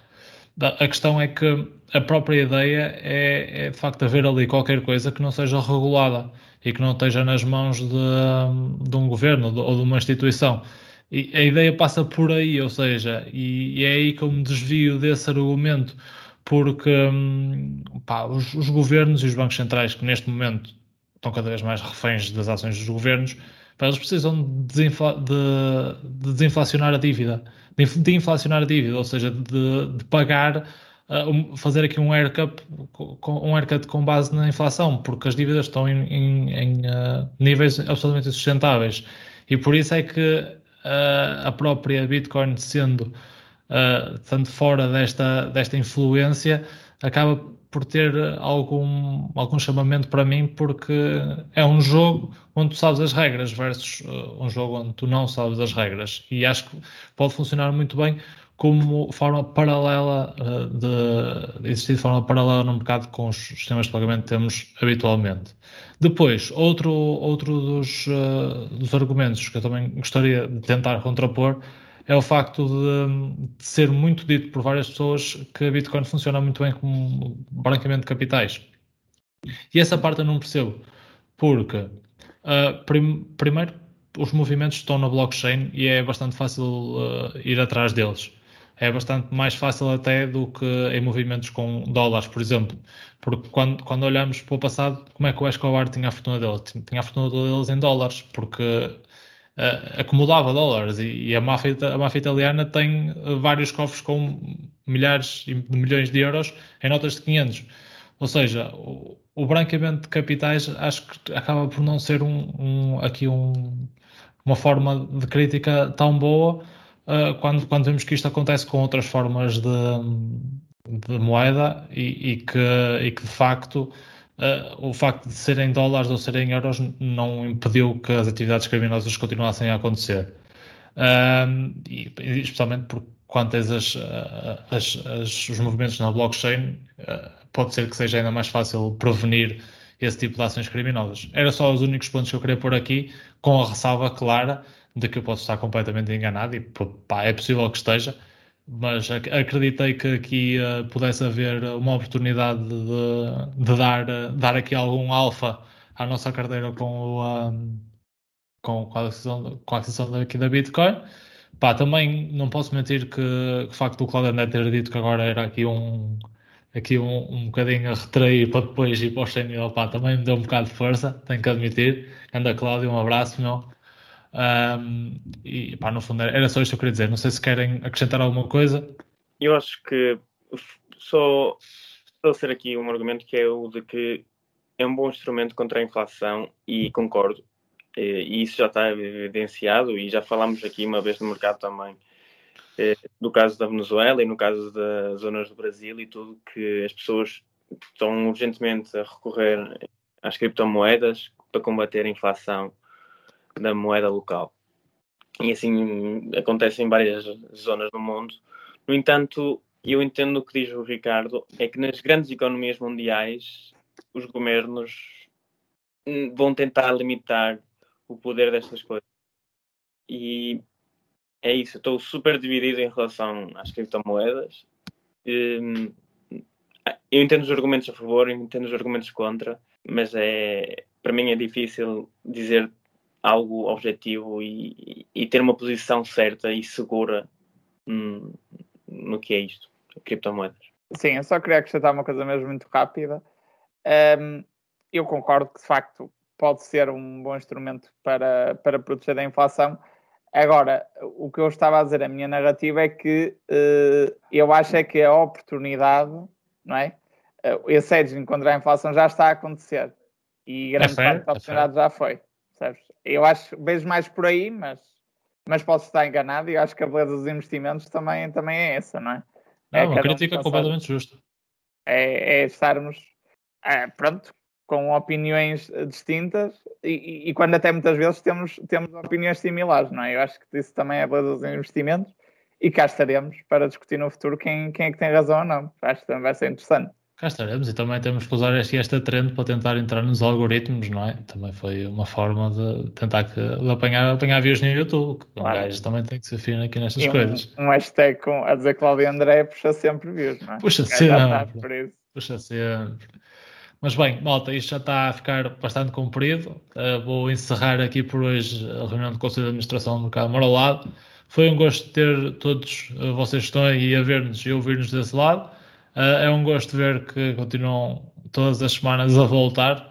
A questão é que a própria ideia é, é, de facto haver ali qualquer coisa que não seja regulada e que não esteja nas mãos de, de um governo ou de uma instituição. E a ideia passa por aí, ou seja, e, e é aí que eu me desvio desse argumento, porque hum, pá, os, os, governos e os bancos centrais que neste momento estão cada vez mais reféns das ações dos governos, pá, eles precisam de, de, de desinflacionar a dívida de, de inflacionar a dívida, ou seja, de, de pagar, uh, fazer aqui um haircut, um haircut com base na inflação, porque as dívidas estão em, em, em uh, níveis absolutamente sustentáveis. E por isso é que a própria Bitcoin, sendo tanto fora desta, desta influência, acaba por ter algum, algum chamamento para mim, porque é um jogo onde tu sabes as regras versus uh, um jogo onde tu não sabes as regras. E acho que pode funcionar muito bem como forma paralela uh, de existir de forma paralela no mercado com os sistemas de pagamento que temos habitualmente. Depois, outro, outro dos, uh, dos argumentos que eu também gostaria de tentar contrapor é o facto de, de, ser muito dito por várias pessoas que a Bitcoin funciona muito bem como branqueamento de capitais. E essa parte eu não percebo, porque uh, prim primeiro os movimentos estão na blockchain e é bastante fácil uh, ir atrás deles. É bastante mais fácil até do que em movimentos com dólares, por exemplo. Porque quando, quando olhamos para o passado, como é que o Escobar tinha a fortuna dele? Tinha a fortuna deles em dólares, porque uh, acumulava dólares e, e, a, máfia, a máfia italiana tem vários cofres com milhares de milhões de euros em notas de 500. Ou seja, o, o branqueamento de capitais acho que acaba por não ser um, um aqui um, uma forma de crítica tão boa uh, quando, quando vemos que isto acontece com outras formas de, de moeda e, e, que, e que de facto uh, o facto de serem dólares ou serem euros não impediu que as atividades criminosas continuassem a acontecer. Uh, e, especialmente porque quando tens as, as, as, os movimentos na blockchain, pode ser que seja ainda mais fácil prevenir esse tipo de ações criminosas. Era só os únicos pontos que eu queria pôr aqui, com a ressalva clara de que eu posso estar completamente enganado e pá, é possível que esteja, mas acreditei que aqui uh, pudesse haver uma oportunidade de, de dar, uh, dar aqui algum alfa à nossa carteira com, o, com, com, a aquisição, com a aquisição daqui da Bitcoin. Pá, também não posso mentir que, que o facto do Claudio André ter dito que agora era aqui um, aqui um, um bocadinho a retrair para depois ir para o Xenil, pá, também me deu um bocado de força, tenho que admitir. Anda Cláudio, um abraço, meu. Um, e pá, no fundo era só isto que eu queria dizer. Não sei se querem acrescentar alguma coisa. Eu acho que só ser aqui um argumento que é o de que é um bom instrumento contra a inflação e concordo. E isso já está evidenciado e já falámos aqui uma vez no mercado também do caso da Venezuela e no caso das zonas do Brasil e tudo que as pessoas estão urgentemente a recorrer às criptomoedas para combater a inflação da moeda local. E assim acontece em várias zonas do mundo. No entanto, eu entendo o que diz o Ricardo, é que nas grandes economias mundiais os governos vão tentar limitar o poder destas coisas. E é isso, estou super dividido em relação às criptomoedas. Hum, eu entendo os argumentos a favor, entendo os argumentos contra, mas é, para mim é difícil dizer algo objetivo e, e ter uma posição certa e segura hum, no que é isto, criptomoedas. Sim, eu só queria acrescentar uma coisa mesmo muito rápida. Um, eu concordo que de facto pode ser um bom instrumento para, para proteger da inflação. Agora, o que eu estava a dizer, a minha narrativa é que uh, eu acho é que a oportunidade, não é? Uh, esse hedging contra a inflação já está a acontecer e grande é parte da é oportunidade é já foi. Sabes? Eu acho, vejo mais por aí, mas, mas posso estar enganado e acho que a beleza dos investimentos também, também é essa, não é? Não, é uma crítica um completamente justa. É, é estarmos, é, pronto, com opiniões distintas e, e, quando até muitas vezes temos, temos opiniões similares, não é? Eu acho que isso também é beleza dos investimentos e cá estaremos para discutir no futuro quem, quem é que tem razão ou não. Acho que também vai ser interessante. Cá estaremos e também temos que usar este, esta trend para tentar entrar nos algoritmos, não é? Também foi uma forma de tentar que, de apanhar, apanhar views no YouTube. Que claro. Um gajo também tem que ser fino aqui nestas e coisas. Um, um hashtag com, a dizer Cláudio André puxa sempre views, não é? Puxa sempre. Puxa sempre. Mas bem, malta, isto já está a ficar bastante comprido. Uh, vou encerrar aqui por hoje a reunião do Conselho de Administração do Mercado Moralado. Foi um gosto ter todos uh, vocês que estão aí a ver-nos e ouvir-nos desse lado. Uh, é um gosto ver que continuam todas as semanas a voltar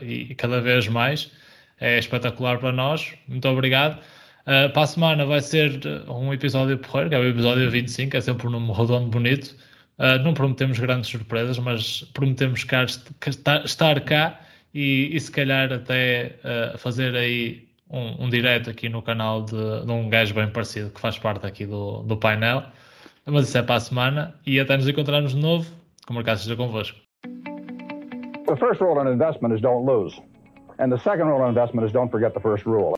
e, e, cada vez mais. É espetacular para nós. Muito obrigado. para a semana vai ser um episódio porreiro, que é o episódio 25, é sempre um número redondo bonito. Uh, não prometemos grandes surpresas, mas prometemos cá, estar cá e, e se calhar até uh, fazer aí um, um direto aqui no canal de, de, um gajo bem parecido que faz parte aqui do, do painel. Mas isso é para a semana e até nos encontrarmos de novo. Que o mercado esteja convosco. The first rule in investment is don't lose. And the second rule in investment is don't forget the first rule.